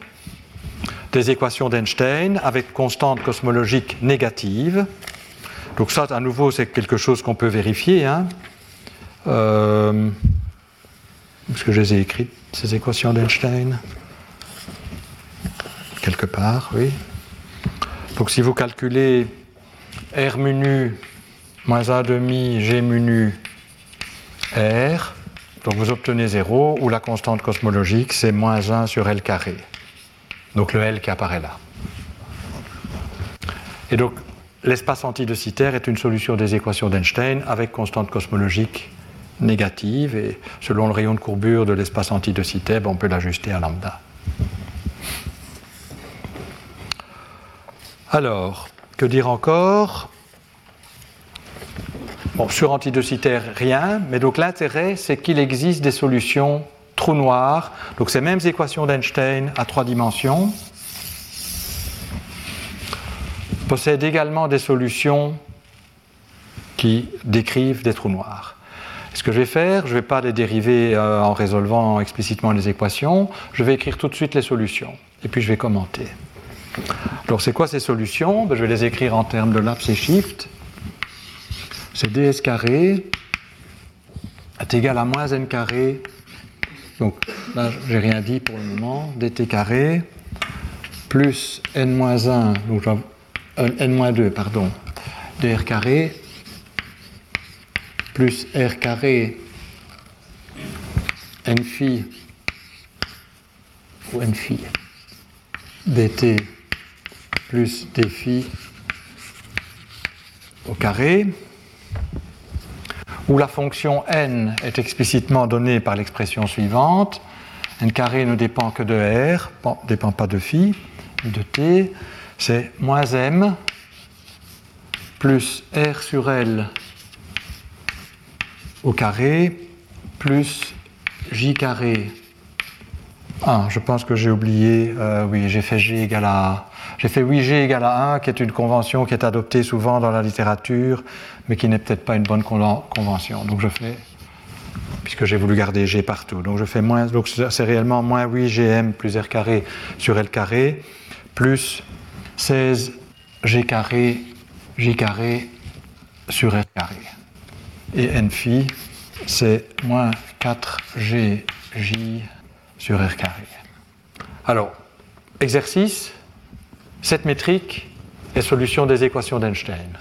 des équations d'Einstein avec constante cosmologique négative. Donc ça, à nouveau, c'est quelque chose qu'on peut vérifier. Hein. Euh, est-ce que je les ai écrites, ces équations d'Einstein? Quelque part, oui. Donc si vous calculez R menu moins 1 demi G menu R, donc vous obtenez 0, ou la constante cosmologique, c'est moins 1 sur L carré. Donc le L qui apparaît là. Et donc l'espace antidocitaire est une solution des équations d'Einstein avec constante cosmologique négative, et selon le rayon de courbure de l'espace antidocitaire, ben, on peut l'ajuster à lambda. Alors, que dire encore? Bon, sur antidocitaire, rien, mais donc l'intérêt, c'est qu'il existe des solutions trous noirs, donc ces mêmes équations d'Einstein à trois dimensions, possèdent également des solutions qui décrivent des trous noirs. Ce que je vais faire, je ne vais pas les dériver euh, en résolvant explicitement les équations, je vais écrire tout de suite les solutions, et puis je vais commenter. Alors c'est quoi ces solutions? Ben, Je vais les écrire en termes de laps et shift c'est ds carré est égal à moins n carré. Donc là, j'ai rien dit pour le moment. dt carré plus n-1, donc euh, n-2, pardon, dr carré plus r carré n phi ou n phi dt plus d phi au carré où la fonction n est explicitement donnée par l'expression suivante. n carré ne dépend que de r, ne dépend pas de phi, de t. C'est moins m plus r sur l au carré plus j carré. Ah, je pense que j'ai oublié, euh, oui, j'ai fait g égale à j'ai fait 8G égale à 1, qui est une convention qui est adoptée souvent dans la littérature, mais qui n'est peut-être pas une bonne convention. Donc je fais, puisque j'ai voulu garder G partout, donc je fais moins, donc c'est réellement moins 8GM plus R carré sur L carré, plus 16 G carré, J carré sur R carré. Et N phi, c'est moins 4GJ sur R carré. Alors, exercice, cette métrique est solution des équations d'Einstein.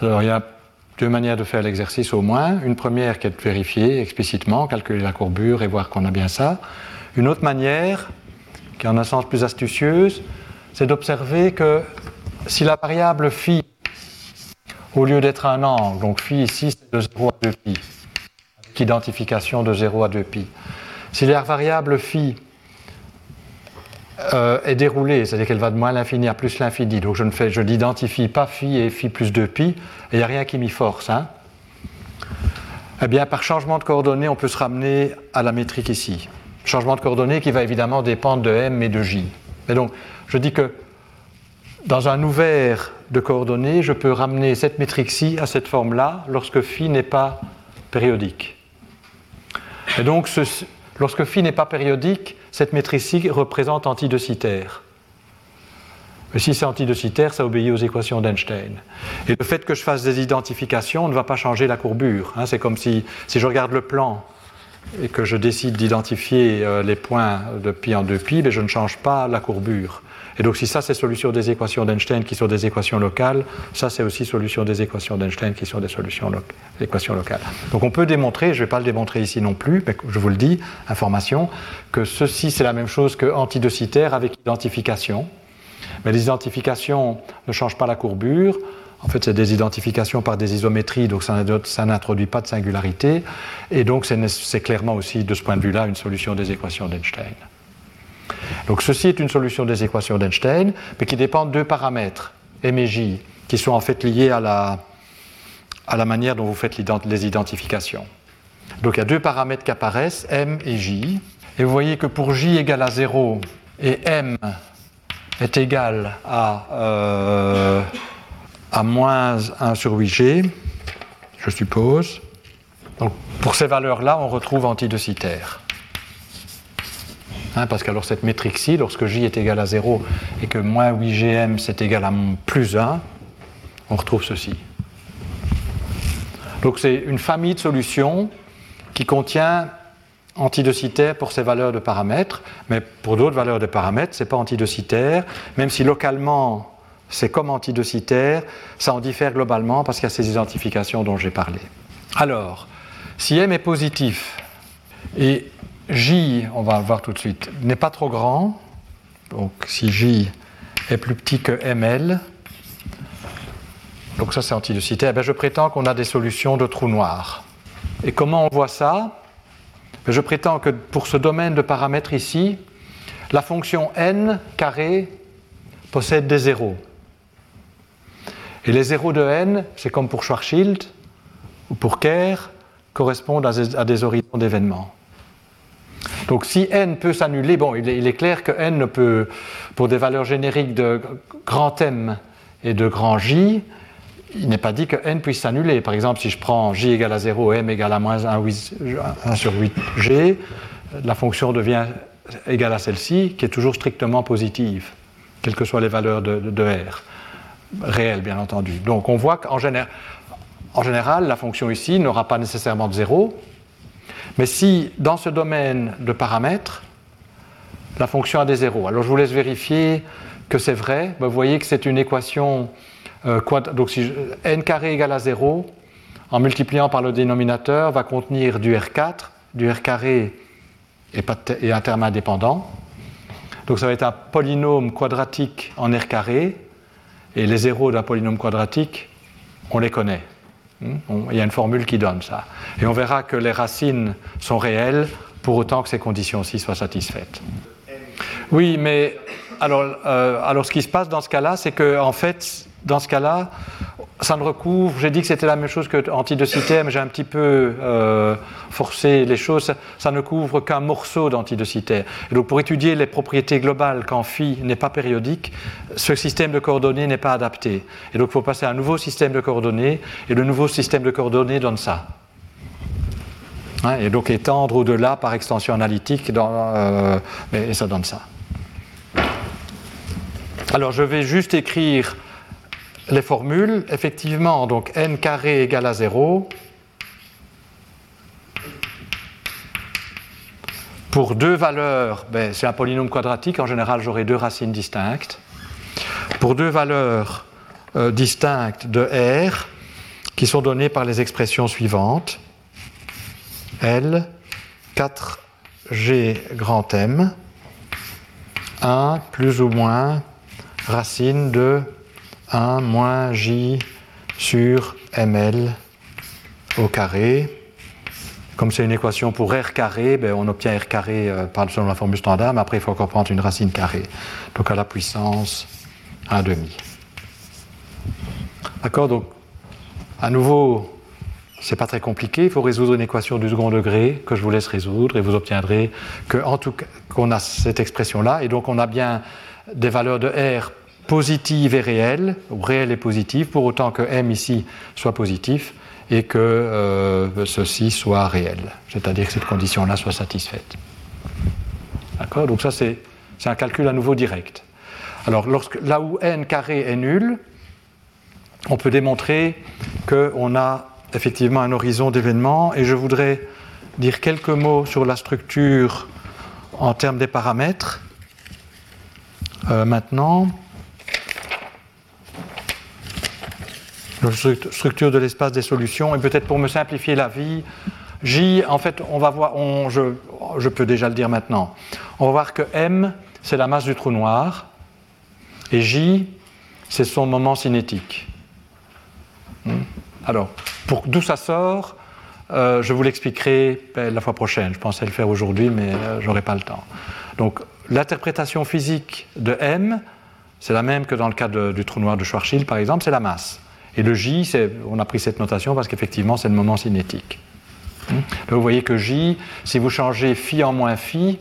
Alors il y a deux manières de faire l'exercice au moins. Une première qui est de vérifier explicitement, calculer la courbure et voir qu'on a bien ça. Une autre manière, qui est en un sens plus astucieuse, c'est d'observer que si la variable phi, au lieu d'être un angle, donc phi ici c'est de 0 à 2 pi, avec identification de 0 à 2 pi, si la variable phi euh, est déroulée, c'est-à-dire qu'elle va de moins l'infini à plus l'infini. Donc je ne je n'identifie pas phi et phi plus 2pi, et il n'y a rien qui m'y force. Hein. Eh bien, par changement de coordonnées, on peut se ramener à la métrique ici. Changement de coordonnées qui va évidemment dépendre de m et de j. Mais donc, je dis que dans un ouvert de coordonnées, je peux ramener cette métrique-ci à cette forme-là lorsque phi n'est pas périodique. Et donc, lorsque phi n'est pas périodique, cette métrique représente antidocitaire. Mais si c'est antidocitaire, ça obéit aux équations d'Einstein. Et le fait que je fasse des identifications ne va pas changer la courbure. Hein. c'est comme si, si je regarde le plan et que je décide d'identifier euh, les points de pi en 2 pi, mais je ne change pas la courbure. Et donc si ça c'est solution des équations d'Einstein qui sont des équations locales, ça c'est aussi solution des équations d'Einstein qui sont des solutions équations locales. Donc on peut démontrer, je ne vais pas le démontrer ici non plus, mais je vous le dis, information, que ceci c'est la même chose que antidocitaire avec identification. Mais les identifications ne changent pas la courbure. En fait, c'est des identifications par des isométries, donc ça, ça n'introduit pas de singularité. Et donc, c'est clairement aussi, de ce point de vue-là, une solution des équations d'Einstein. Donc ceci est une solution des équations d'Einstein, mais qui dépend de deux paramètres, M et J, qui sont en fait liés à la, manière dont vous faites les identifications. Donc il y a deux paramètres qui apparaissent, M et J. Et vous voyez que pour J égale à 0 et M est égal à, euh, moins 1 sur 8G, je suppose. Donc pour ces valeurs-là, on retrouve antidocitaire. Hein, parce qu'alors cette métrique-ci, lorsque j est égal à 0 et que moins 8gm c'est égal à plus 1, on retrouve ceci. Donc c'est une famille de solutions qui contient antidocitaire pour ces valeurs de paramètres, mais pour d'autres valeurs de paramètres, ce n'est pas antidocitaire, même si localement c'est comme antidocitaire, ça en diffère globalement parce qu'il y a ces identifications dont j'ai parlé. Alors, si m est positif et j, on va le voir tout de suite, n'est pas trop grand, donc si j est plus petit que ml, donc ça c'est antidocitaire, eh je prétends qu'on a des solutions de trous noirs. Et comment on voit ça? Je prétends que pour ce domaine de paramètres ici, la fonction n carré possède des zéros. Et les zéros de n, c'est comme pour Schwarzschild ou pour Kerr, correspondent à des horizons d'événements. Donc si n peut s'annuler, bon, il est, clair que n ne peut, pour des valeurs génériques de grand M et de grand J, il n'est pas dit que n puisse s'annuler. Par exemple, si je prends j égale à 0, m égale à moins 1, sur 8g, la fonction devient égale à celle-ci, qui est toujours strictement positive, quelles que soient les valeurs de, R, réelles bien entendu. Donc on voit qu'en général, général, la fonction ici n'aura pas nécessairement de 0, mais si dans ce domaine de paramètres, la fonction a des zéros, alors je vous laisse vérifier que c'est vrai, ben, vous voyez que c'est une équation euh, donc si n carré égale à 0, en multipliant par le dénominateur, va contenir du R4, du R carré et, un terme indépendant. Donc ça va être un polynôme quadratique en R carré, et les zéros d'un polynôme quadratique, on les connaît. Hmm? Il y a une formule qui donne ça. Et on verra que les racines sont réelles pour autant que ces conditions-ci soient satisfaites. Oui, mais alors, euh, alors ce qui se passe dans ce cas-là, c'est que en fait, dans ce cas-là, ça ne recouvre, j'ai dit que c'était la même chose que mais j'ai un petit peu euh, forcé les choses, ça, ne couvre qu'un morceau d'antidocitaire. Et donc pour étudier les propriétés globales quand phi n'est pas périodique, ce système de coordonnées n'est pas adapté. Et donc il faut passer à un nouveau système de coordonnées, et le nouveau système de coordonnées donne ça. Et donc étendre au-delà par extension analytique, euh, et ça donne ça. Alors je vais juste écrire les formules, effectivement, donc n carré égale à 0. Pour deux valeurs, ben, c'est un polynôme quadratique, en général j'aurai deux racines distinctes. Pour deux valeurs euh, distinctes de R, qui sont données par les expressions suivantes. L, 4G grand M, 1 plus ou moins racine de 1 moins j sur ml au carré. Comme c'est une équation pour r carré, ben, on obtient r carré euh, selon la formule standard, mais après il faut encore prendre une racine carrée. Donc à la puissance 1 demi. D'accord Donc à nouveau, c'est pas très compliqué. Il faut résoudre une équation du second degré que je vous laisse résoudre et vous obtiendrez que en tout qu'on a cette expression là et donc on a bien des valeurs de r positive et réelle, ou réelle et positive, pour autant que m ici soit positif et que euh, ceci soit réel, c'est-à-dire que cette condition-là soit satisfaite. D'accord? Donc ça, c'est un calcul à nouveau direct. Alors, là où n carré est nul, on peut démontrer qu'on a effectivement un horizon d'événements, et je voudrais dire quelques mots sur la structure en termes des paramètres. Euh, maintenant, la structure de l'espace des solutions. Et peut-être pour me simplifier la vie, J, en fait, on va voir, je, je, peux déjà le dire maintenant, on va voir que M, c'est la masse du trou noir, et J, c'est son moment cinétique. Hmm? Alors, d'où ça sort, euh, je vous l'expliquerai ben, la fois prochaine. Je pensais le faire aujourd'hui, mais euh, j'aurai pas le temps. Donc, l'interprétation physique de M, c'est la même que dans le cas du trou noir de Schwarzschild, par exemple, c'est la masse. Et le J, on a pris cette notation parce qu'effectivement, c'est le moment cinétique. Donc vous voyez que J, si vous changez phi en moins phi,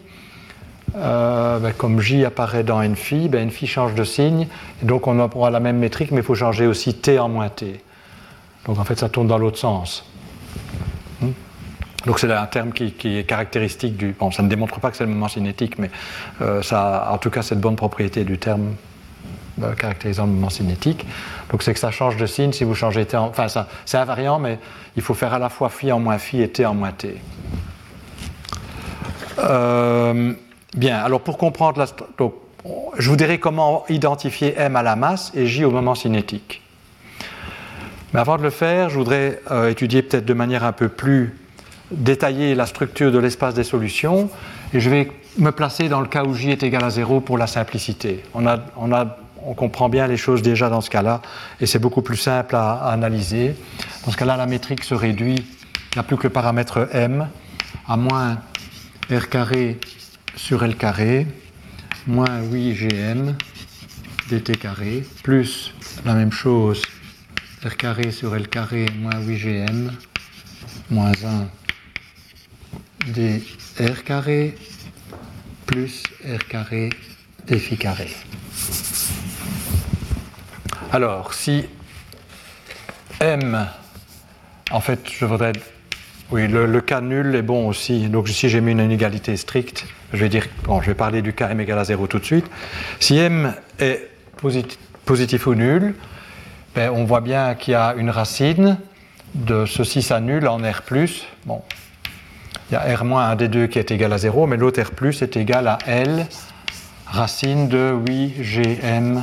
euh, ben, comme J apparaît dans n phi, ben, n phi change de signe, donc on aura la même métrique, mais il faut changer aussi t en moins t. Donc en fait, ça tourne dans l'autre sens. Donc c'est un terme qui, est caractéristique du... Bon, ça ne démontre pas que c'est le moment cinétique, mais euh, ça en tout cas cette bonne propriété du terme euh, caractérisant le moment cinétique. Donc c'est que ça change de signe si vous changez T en... Enfin c'est invariant, mais il faut faire à la fois phi en moins phi et T en moins T. Euh, bien, alors pour comprendre la... Je vous dirai comment identifier M à la masse et J au moment cinétique. Mais avant de le faire, je voudrais étudier peut-être de manière un peu plus détailler la structure de l'espace des solutions et je vais me placer dans le cas où j est égal à 0 pour la simplicité. On, a, on, a, on comprend bien les choses déjà dans ce cas-là et c'est beaucoup plus simple à, analyser. Dans ce cas-là, la métrique se réduit, il n'y a plus que le paramètre m à moins r carré sur l carré moins 8gm dt carré plus la même chose r carré sur l carré moins 8gm moins 1 dr carré plus r carré phi carré. Alors, si m, en fait, je voudrais. Oui, le, cas nul est bon aussi. Donc, ici, j'ai mis une inégalité stricte. Je vais dire. Bon, je vais parler du cas m égale à 0 tout de suite. Si m est positif, ou nul, ben, on voit bien qu'il y a une racine de ceci ça nul en R. Bon, il y a R- des deux qui est égal à 0, mais l'autre R est égal à L racine de 8gm.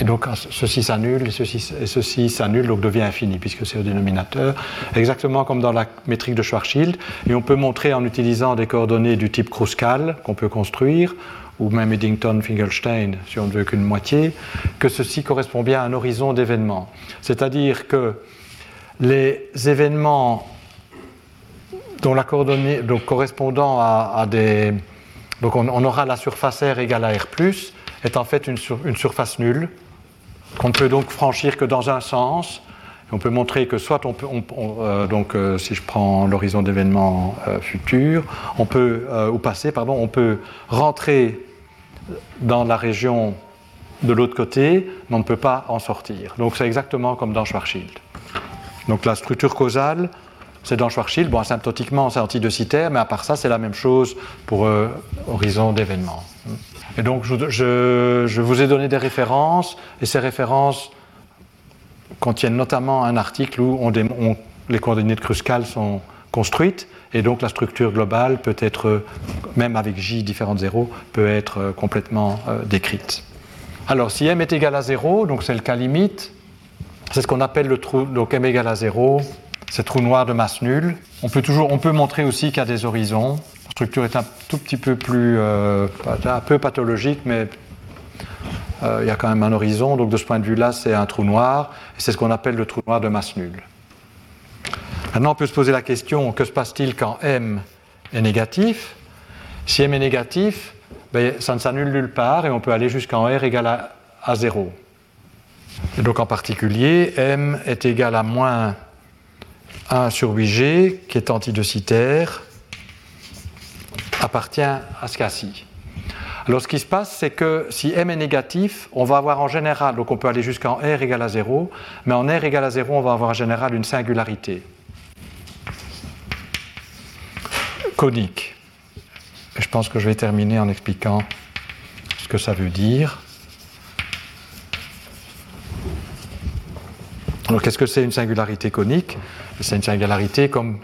Et donc ceci s'annule et ceci, s'annule, donc devient infini puisque c'est au dénominateur, exactement comme dans la métrique de Schwarzschild. Et on peut montrer en utilisant des coordonnées du type Kruskal qu'on peut construire, ou même Eddington-Finkelstein si on ne veut qu'une moitié, que ceci correspond bien à un horizon d'événements. C'est-à-dire que les événements dont la coordonnée, donc correspondant à, des. Donc on, aura la surface R égale à R, est en fait une, surface nulle, qu'on ne peut donc franchir que dans un sens. On peut montrer que soit on peut, euh, donc euh, si je prends l'horizon d'événements euh, futurs, on peut, ou passé, pardon, on peut rentrer dans la région de l'autre côté, mais on ne peut pas en sortir. Donc c'est exactement comme dans Schwarzschild. Donc la structure causale c'est dans Schwarzschild. Bon, asymptotiquement, c'est antidocitaire, mais à part ça, c'est la même chose pour euh, horizon d'événements. Et donc, je, vous ai donné des références, et ces références contiennent notamment un article où les coordonnées de Kruskal sont construites, et donc la structure globale peut être, même avec J différentes zéros, peut être euh, complètement euh, décrite. Alors, si m est égal à 0, donc c'est le cas limite, c'est ce qu'on appelle le trou, donc m égale à 0, ces trous noirs de masse nulle. On peut, toujours, on peut montrer aussi qu'il y a des horizons. La structure est un tout petit peu plus, euh, un peu pathologique, mais euh, il y a quand même un horizon. Donc de ce point de vue-là, c'est un trou noir. Et c'est ce qu'on appelle le trou noir de masse nulle. Maintenant, on peut se poser la question, que se passe-t-il quand m est négatif? Si m est négatif, ben, ça ne s'annule nulle part et on peut aller jusqu'en r égale à, à 0. Et donc en particulier, m est égal à moins 1 sur 8G, qui est antidocitaire, appartient à ce cas-ci. Alors ce qui se passe, c'est que si m est négatif, on va avoir en général, donc on peut aller jusqu'en r égale à 0, mais en r égale à 0, on va avoir en général une singularité conique. je pense que je vais terminer en expliquant ce que ça veut dire. Alors qu'est-ce que c'est une singularité conique? C'est une singularité comme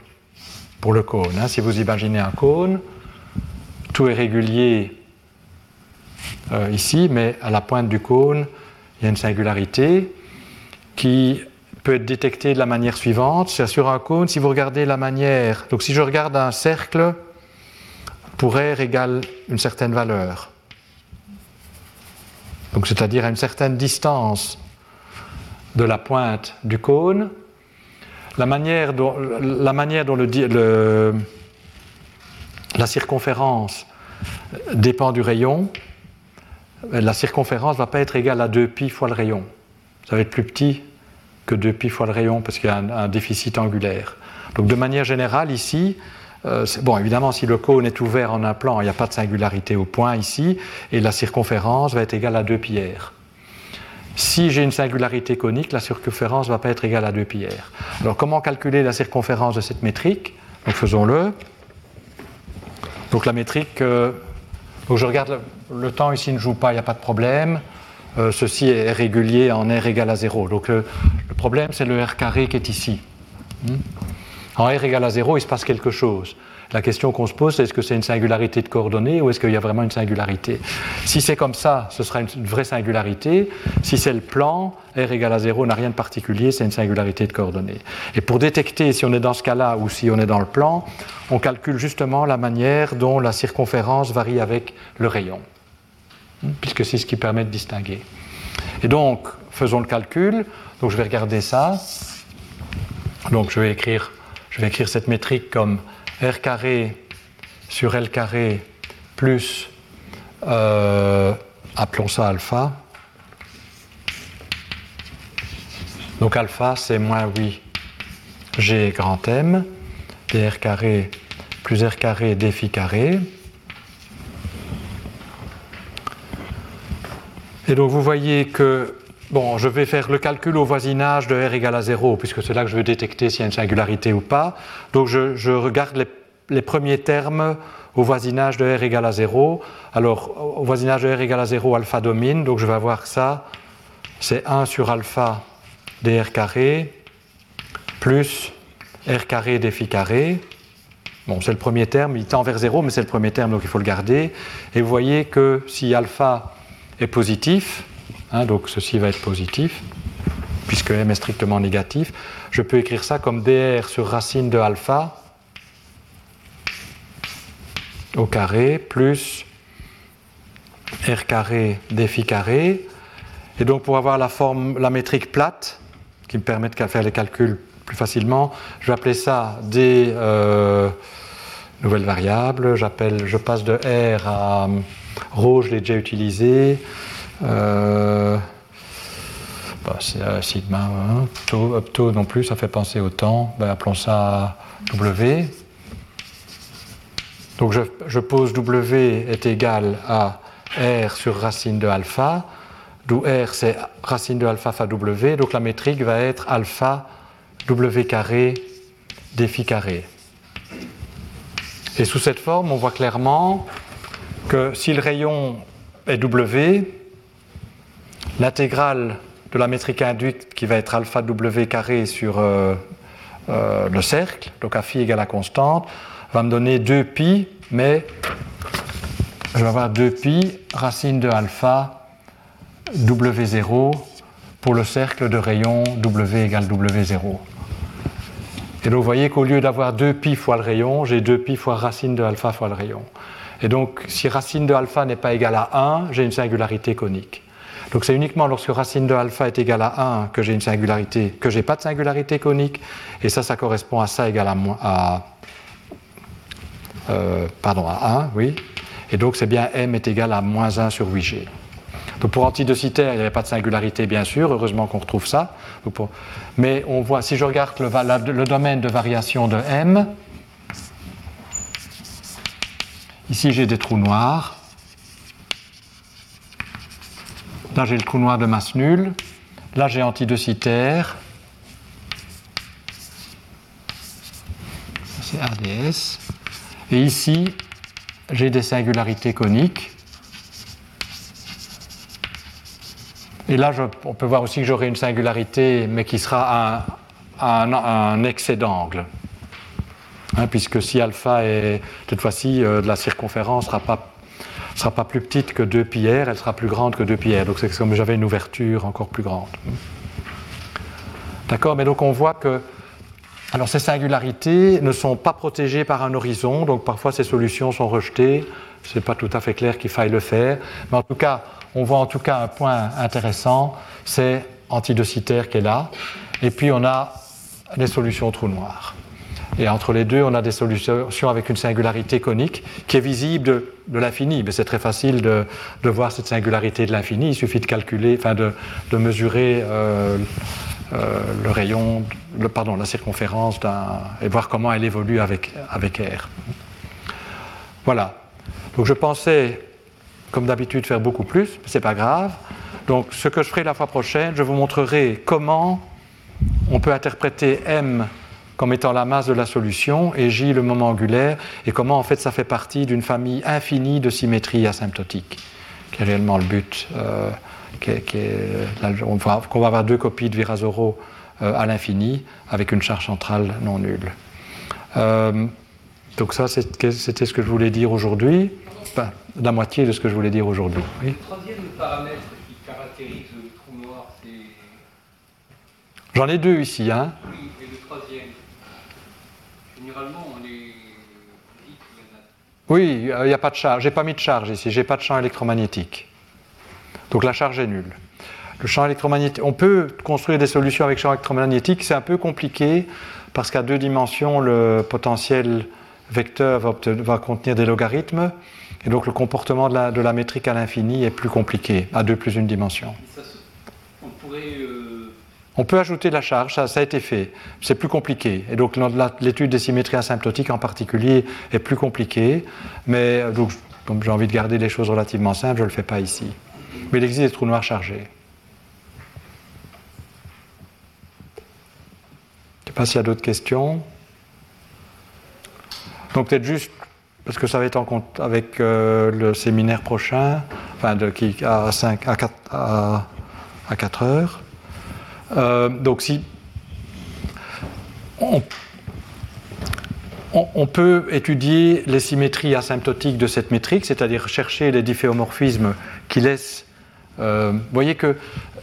pour le cône. Hein. Si vous imaginez un cône, tout est régulier euh, ici, mais à la pointe du cône, il y a une singularité qui peut être détectée de la manière suivante. Sur un cône, si vous regardez la manière, donc si je regarde un cercle, pour R égale une certaine valeur, donc c'est-à-dire à une certaine distance de la pointe du cône, la manière dont, la, manière dont la circonférence dépend du rayon, la circonférence ne va pas être égale à 2pi fois le rayon. Ça va être plus petit que 2pi fois le rayon parce qu'il y a un, déficit angulaire. Donc de manière générale, ici, euh, bon, évidemment, si le cône est ouvert en un plan, il n'y a pas de singularité au point ici, et la circonférence va être égale à 2 pi r. si j'ai une singularité conique, la circonférence ne va pas être égale à 2 pi r. Alors comment calculer la circonférence de cette métrique? Donc faisons-le. Donc la métrique, euh, je regarde le, temps ici ne joue pas, il n'y a pas de problème. Euh, ceci est régulier en r égale à 0. Donc le problème c'est le r carré qui est ici. Hmm? En r égale à 0, il se passe quelque chose. La question qu'on se pose, c'est est-ce que c'est une singularité de coordonnées ou est-ce qu'il y a vraiment une singularité? Si c'est comme ça, ce sera une vraie singularité. Si c'est le plan, r égale à 0 n'a rien de particulier, c'est une singularité de coordonnées. Et pour détecter si on est dans ce cas-là ou si on est dans le plan, on calcule justement la manière dont la circonférence varie avec le rayon, puisque c'est ce qui permet de distinguer. Et donc, faisons le calcul. Donc, je vais regarder ça. Donc, je vais écrire, je vais écrire cette métrique comme R carré sur L carré plus, euh, appelons ça alpha. Donc alpha, c'est moins 8 G grand M, dr carré plus R carré d phi carré. Et donc vous voyez que Bon, je vais faire le calcul au voisinage de R égale à 0, puisque c'est là que je veux détecter s'il y a une singularité ou pas. Donc je, regarde les, premiers termes au voisinage de R égale à 0. Alors, au voisinage de R égale à 0, alpha domine, donc je vais avoir ça, c'est 1 sur alpha dr carré, plus R carré d phi carré. Bon, c'est le premier terme, il tend vers 0, mais c'est le premier terme, donc il faut le garder. Et vous voyez que si alpha est positif, Hein, donc ceci va être positif, puisque m est strictement négatif. Je peux écrire ça comme dr sur racine de alpha au carré plus r carré d phi carré. Et donc pour avoir la forme, la métrique plate, qui me permet de faire les calculs plus facilement, je vais appeler ça d euh, nouvelle variable. je passe de r à ρ, je l'ai déjà utilisé. Euh, bah, c'est euh, sigma, hein. taux, non plus, ça fait penser au temps. Ben, appelons ça W. Donc je, pose W est égal à R sur racine de alpha, d'où R c'est racine de alpha fois W, donc la métrique va être alpha W carré défi carré. Et sous cette forme, on voit clairement que si le rayon est W, L'intégrale de la métrique induite qui va être alpha w carré sur euh, euh, le cercle, donc à phi égale à constante, va me donner 2pi, mais je vais avoir 2pi racine de alpha w0 pour le cercle de rayon w égale w0. Et donc vous voyez qu'au lieu d'avoir 2pi fois le rayon, j'ai 2pi fois racine de alpha fois le rayon. Et donc si racine de alpha n'est pas égale à 1, j'ai une singularité conique. Donc c'est uniquement lorsque racine de alpha est égale à 1 que j'ai une singularité, que j'ai pas de singularité conique, et ça, ça correspond à ça égale à, euh, pardon, à 1, oui. Et donc c'est bien m est égal à moins 1 sur 8g. Donc pour antidocitaire, il n'y avait pas de singularité, bien sûr, heureusement qu'on retrouve ça. Mais on voit, si je regarde le domaine de variation de m, ici j'ai des trous noirs. Là, j'ai le trou noir de masse nulle. Là, j'ai antidocitaire. C'est ADS. Et ici, j'ai des singularités coniques. Et là, on peut voir aussi que j'aurai une singularité, mais qui sera un, excès d'angle. Hein, puisque si alpha est, cette fois-ci, euh, la circonférence ne sera pas ne sera pas plus petite que 2 pi r, elle sera plus grande que 2 pi r. Donc c'est comme j'avais une ouverture encore plus grande. D'accord Mais donc on voit que alors ces singularités ne sont pas protégées par un horizon, donc parfois ces solutions sont rejetées. Ce n'est pas tout à fait clair qu'il faille le faire. Mais en tout cas, on voit en tout cas un point intéressant, c'est antidocitaire qui est là. Et puis on a les solutions trou noir. Et entre les deux, on a des solutions avec une singularité conique qui est visible de, l'infini. Mais c'est très facile de, voir cette singularité de l'infini. Il suffit de calculer, enfin de, mesurer euh, euh, le rayon, pardon, la circonférence et voir comment elle évolue avec, avec R. Voilà. Donc je pensais, comme d'habitude, faire beaucoup plus, mais c'est pas grave. Donc ce que je ferai la fois prochaine, je vous montrerai comment on peut interpréter M comme étant la masse de la solution et J le moment angulaire, et comment en fait ça fait partie d'une famille infinie de symétries asymptotiques, qui est réellement le but. Euh, on va, qu'on va avoir deux copies de Virasoro euh, à l'infini avec une charge centrale non nulle. Euh, donc ça, c'était ce que je voulais dire aujourd'hui, enfin, la moitié de ce que je voulais dire aujourd'hui. Le troisième paramètre qui caractérise le trou noir, c'est... J'en ai deux ici. Hein. Oui, Généralement, on est... Oui, il n'y a pas de charge. J'ai pas mis de charge ici. J'ai pas de champ électromagnétique. Donc la charge est nulle. Le champ électromagnétique, on peut construire des solutions avec champ électromagnétique, c'est un peu compliqué parce qu'à deux dimensions, le potentiel vecteur va, contenir des logarithmes et donc le comportement de la, métrique à l'infini est plus compliqué, à deux plus une dimension. Euh, on, peut ajouter la charge, ça, a été fait. C'est plus compliqué. Et donc l'étude des symétries asymptotiques en particulier est plus compliquée. Mais donc, comme j'ai envie de garder les choses relativement simples, je ne le fais pas ici. Mais il existe des trous noirs chargés. Je ne sais pas s'il y a d'autres questions. Donc peut-être juste, parce que ça va être en compte avec euh, le séminaire prochain, enfin qui, à, 5, à, 4, à, 4 heures. Euh, donc si on, peut étudier les symétries asymptotiques de cette métrique, c'est-à-dire chercher les difféomorphismes qui laissent... Euh, vous voyez que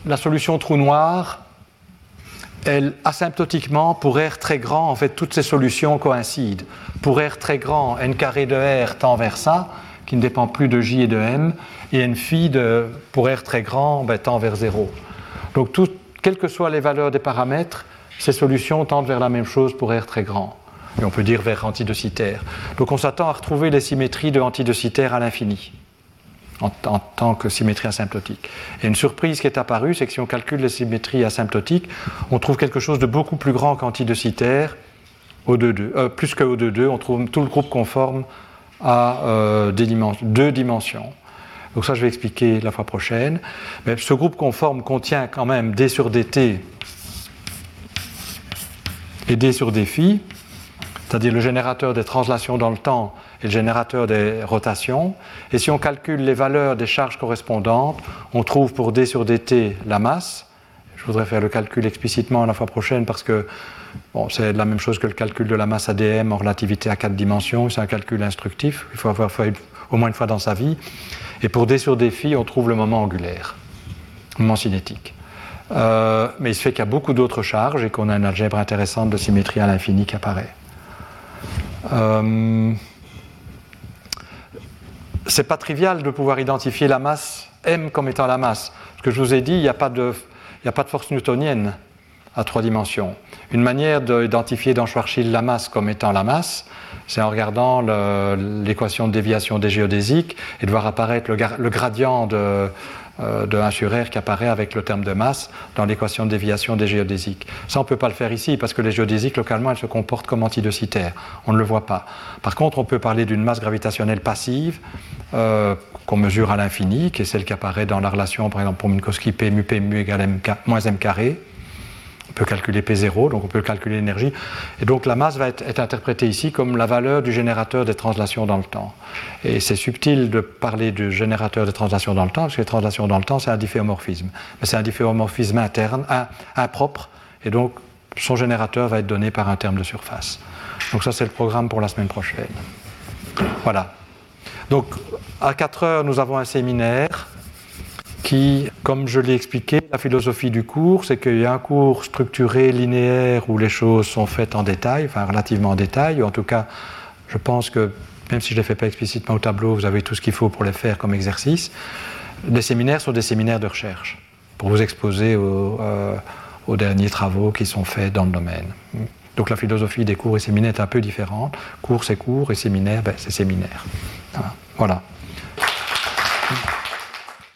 la solution trou noir elle, asymptotiquement, pour R très grand, en fait, toutes ces solutions coïncident. Pour R très grand, n carré de R tend vers ça, qui ne dépend plus de J et de M, et n phi de, pour R très grand ben, tend vers 0. Donc, tout, quelles que soient les valeurs des paramètres, ces solutions tendent vers la même chose pour R très grand. Et on peut dire vers antidocitaire. Donc, on s'attend à retrouver les symétries de antidocitaire à l'infini en, tant que symétrie asymptotique. Et une surprise qui est apparue, c'est que si on calcule les symétries asymptotiques, on trouve quelque chose de beaucoup plus grand qu'antidocitaire, euh, plus que O2,2, on trouve tout le groupe conforme à euh, deux dimensions. Donc ça, je vais expliquer la fois prochaine. Mais ce groupe conforme contient quand même D sur dt et D sur dφ, c'est-à-dire le générateur des translations dans le temps le générateur des rotations. Et si on calcule les valeurs des charges correspondantes, on trouve pour d sur dt la masse. Je voudrais faire le calcul explicitement la fois prochaine parce que bon, c'est la même chose que le calcul de la masse ADM en relativité à quatre dimensions. C'est un calcul instructif, il faut avoir fait au moins une fois dans sa vie. Et pour d sur on trouve le moment angulaire, le moment cinétique. Euh, mais il se fait qu'il y a beaucoup d'autres charges et qu'on a une algèbre intéressante de symétrie à l'infini qui apparaît. Euh, c'est pas trivial de pouvoir identifier la masse m comme étant la masse. Ce que je vous ai dit, il n'y a, a pas de force newtonienne à trois dimensions. Une manière d'identifier dans Schwarzschild la masse comme étant la masse, c'est en regardant l'équation de déviation des géodésiques et de voir apparaître le gradient de, euh, de 1 sur R qui apparaît avec le terme de masse dans l'équation de déviation des géodésiques. Ça, on ne peut pas le faire ici parce que les géodésiques, localement, elles se comportent comme antidocitaires. On ne le voit pas. Par contre, on peut parler d'une masse gravitationnelle passive euh, qu'on mesure à l'infini, qui est celle qui apparaît dans la relation, par exemple, pour Minkowski, P mu, P mu égale m, moins m carré. On peut calculer P0, donc on peut calculer l'énergie. Et donc la masse va être, interprétée ici comme la valeur du générateur des translations dans le temps. Et c'est subtil de parler du générateur des translations dans le temps, parce que les translations dans le temps, c'est un difféomorphisme. Mais c'est un difféomorphisme interne, impropre, et donc son générateur va être donné par un terme de surface. Donc ça, c'est le programme pour la semaine prochaine. Voilà. Donc à 4 heures, nous avons un séminaire qui, comme je l'ai expliqué, la philosophie du cours, c'est qu'il y a un cours structuré, linéaire, où les choses sont faites en détail, enfin relativement en détail, ou en tout cas, je pense que même si je ne les fais pas explicitement au tableau, vous avez tout ce qu'il faut pour les faire comme exercice. Les séminaires sont des séminaires de recherche, pour vous exposer aux, euh, derniers travaux qui sont faits dans le domaine. Donc la philosophie des cours et séminaires est un peu différente. Cours, c'est cours, et séminaire, ben, c'est séminaire. Voilà.